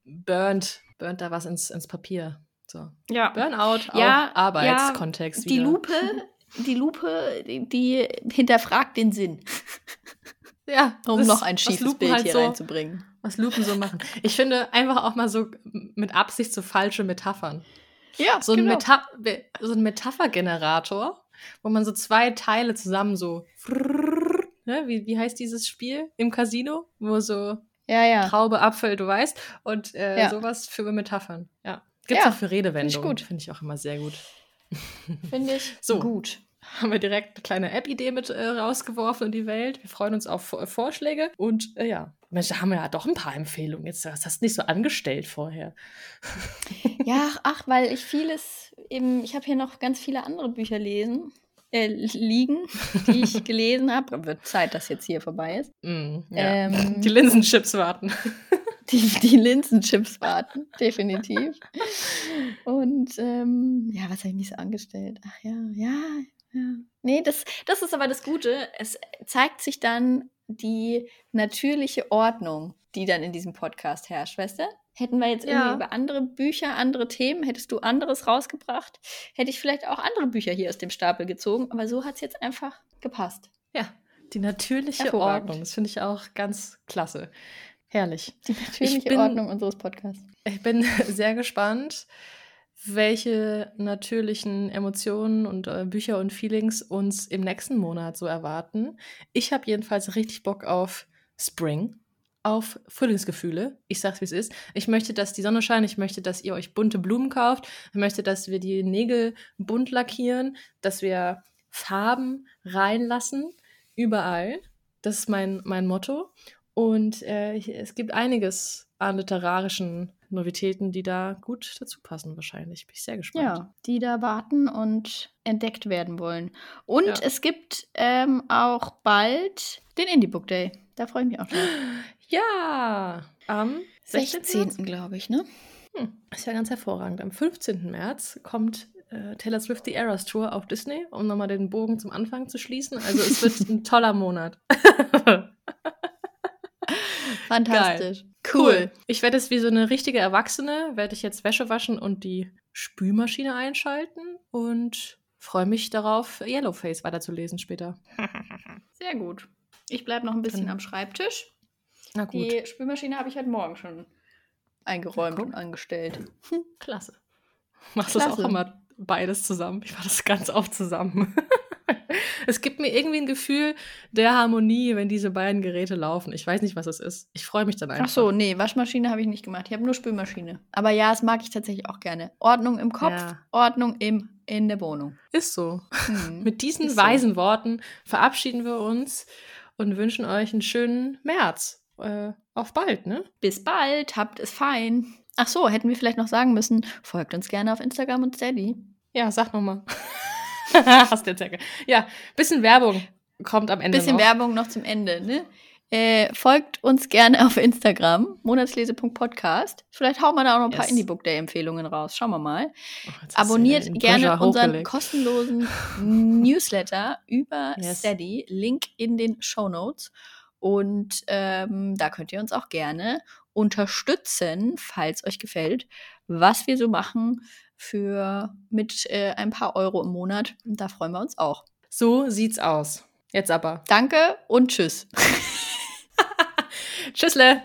burnt, burnt da was ins, ins Papier. So. ja. Burnout Ja, Arbeitskontext. Die wieder. Lupe, die Lupe, die, die hinterfragt den Sinn, ja, um das- noch ein schiefes Bild halt hier so, reinzubringen. Was Lupen so machen. Ich finde einfach auch mal so mit Absicht so falsche Metaphern. Ja, So ein, genau. Meta so ein Metaphergenerator, wo man so zwei Teile zusammen so. Ne, wie, wie heißt dieses Spiel im Casino? Wo so ja, ja. Traube, Apfel, du weißt. Und äh, Ja. sowas für Metaphern. Ja. Gibt's Ja, auch für Redewendungen. gut. Finde ich auch immer sehr gut. Finde ich So. gut. Haben wir direkt eine kleine App-Idee mit äh, rausgeworfen in die Welt. Wir freuen uns auf Vor- Vorschläge. Und äh, ja, Mensch, da haben wir ja doch ein paar Empfehlungen. Jetzt das hast du nicht so angestellt vorher. Ja, ach, weil ich vieles eben, ich habe hier noch ganz viele andere Bücher lesen, äh, liegen, die ich gelesen habe. Wird Zeit, dass jetzt hier vorbei ist. Mm, ja. Ähm, Die Linsenchips warten. die, die Linsenchips warten, definitiv. Und ähm, ja, was habe ich nicht so angestellt? Ach ja, ja, ja. Nee, das, das ist aber das Gute. Es zeigt sich dann die natürliche Ordnung, die dann in diesem Podcast herrscht, weißt du? Hätten wir jetzt irgendwie Ja. über andere Bücher, andere Themen, hättest du anderes rausgebracht, hätte ich vielleicht auch andere Bücher hier aus dem Stapel gezogen, aber so hat es jetzt einfach gepasst. Ja, die natürliche. Ordnung. Das finde ich auch ganz klasse. Herrlich. Die natürliche bin- Ordnung unseres Podcasts. Ich bin sehr gespannt, welche natürlichen Emotionen und äh, Bücher und Feelings uns im nächsten Monat so erwarten. Ich habe jedenfalls richtig Bock auf Spring, auf Frühlingsgefühle. Ich sag's, wie es ist. Ich möchte, dass die Sonne scheint. Ich möchte, dass ihr euch bunte Blumen kauft. Ich möchte, dass wir die Nägel bunt lackieren, dass wir Farben reinlassen, überall. Das ist mein, mein Motto. Und äh, es gibt einiges an literarischen Novitäten, die da gut dazu passen, wahrscheinlich. Bin ich sehr gespannt. Ja, die da warten und entdeckt werden wollen. Und Ja. es gibt ähm, auch bald den Indie Book Day. Da freue ich mich auch drauf. Ja, am 16. 16. glaube ich, ne? Hm, ist ja ganz hervorragend. Am 15. März kommt äh, Taylor Swift The Eras Tour auf Disney, um nochmal den Bogen zum Anfang zu schließen. Also es wird ein toller Monat. Fantastisch. Cool. Ich werde jetzt wie so eine richtige Erwachsene, werde ich jetzt Wäsche waschen und die Spülmaschine einschalten und freue mich darauf, Yellowface weiterzulesen später. Sehr gut. Ich bleibe noch ein bisschen Dann- am Schreibtisch. Na gut, Die Spülmaschine habe ich heute Morgen schon eingeräumt und angestellt. klasse. Machst du das auch immer beides zusammen? Ich mache das ganz oft zusammen. es gibt mir irgendwie ein Gefühl der Harmonie, wenn diese beiden Geräte laufen. Ich weiß nicht, was es ist. Ich freue mich dann einfach. Ach so, nee, Waschmaschine habe ich nicht gemacht. Ich habe nur Spülmaschine. Aber ja, das mag ich tatsächlich auch gerne. Ordnung im Kopf, Ja. Ordnung im, in der Wohnung. Ist so. Mhm. Mit diesen Ist so. weisen Worten verabschieden wir uns und wünschen euch einen schönen März. Äh, auf bald, ne? Bis bald, habt es fein. Ach so, hätten wir vielleicht noch sagen müssen, folgt uns gerne auf Instagram und Steady. Ja, sag nochmal. Hast du jetzt ja. Ja, bisschen Werbung kommt am Ende. Bisschen noch. Werbung noch zum Ende, ne? Äh, folgt uns gerne auf Instagram, monatslese.podcast. Vielleicht hauen wir da auch noch ein paar Yes. Indie-Book Day-Empfehlungen raus. Schauen wir mal. Oh, Abonniert gerne unseren hochgelegt. kostenlosen Newsletter über Yes. Steady. Link in den Show Notes. Und ähm, da könnt ihr uns auch gerne unterstützen, falls euch gefällt, was wir so machen für mit äh, ein paar Euro im Monat. Da freuen wir uns auch. So sieht's aus. Jetzt aber. Danke und tschüss. Tschüssle.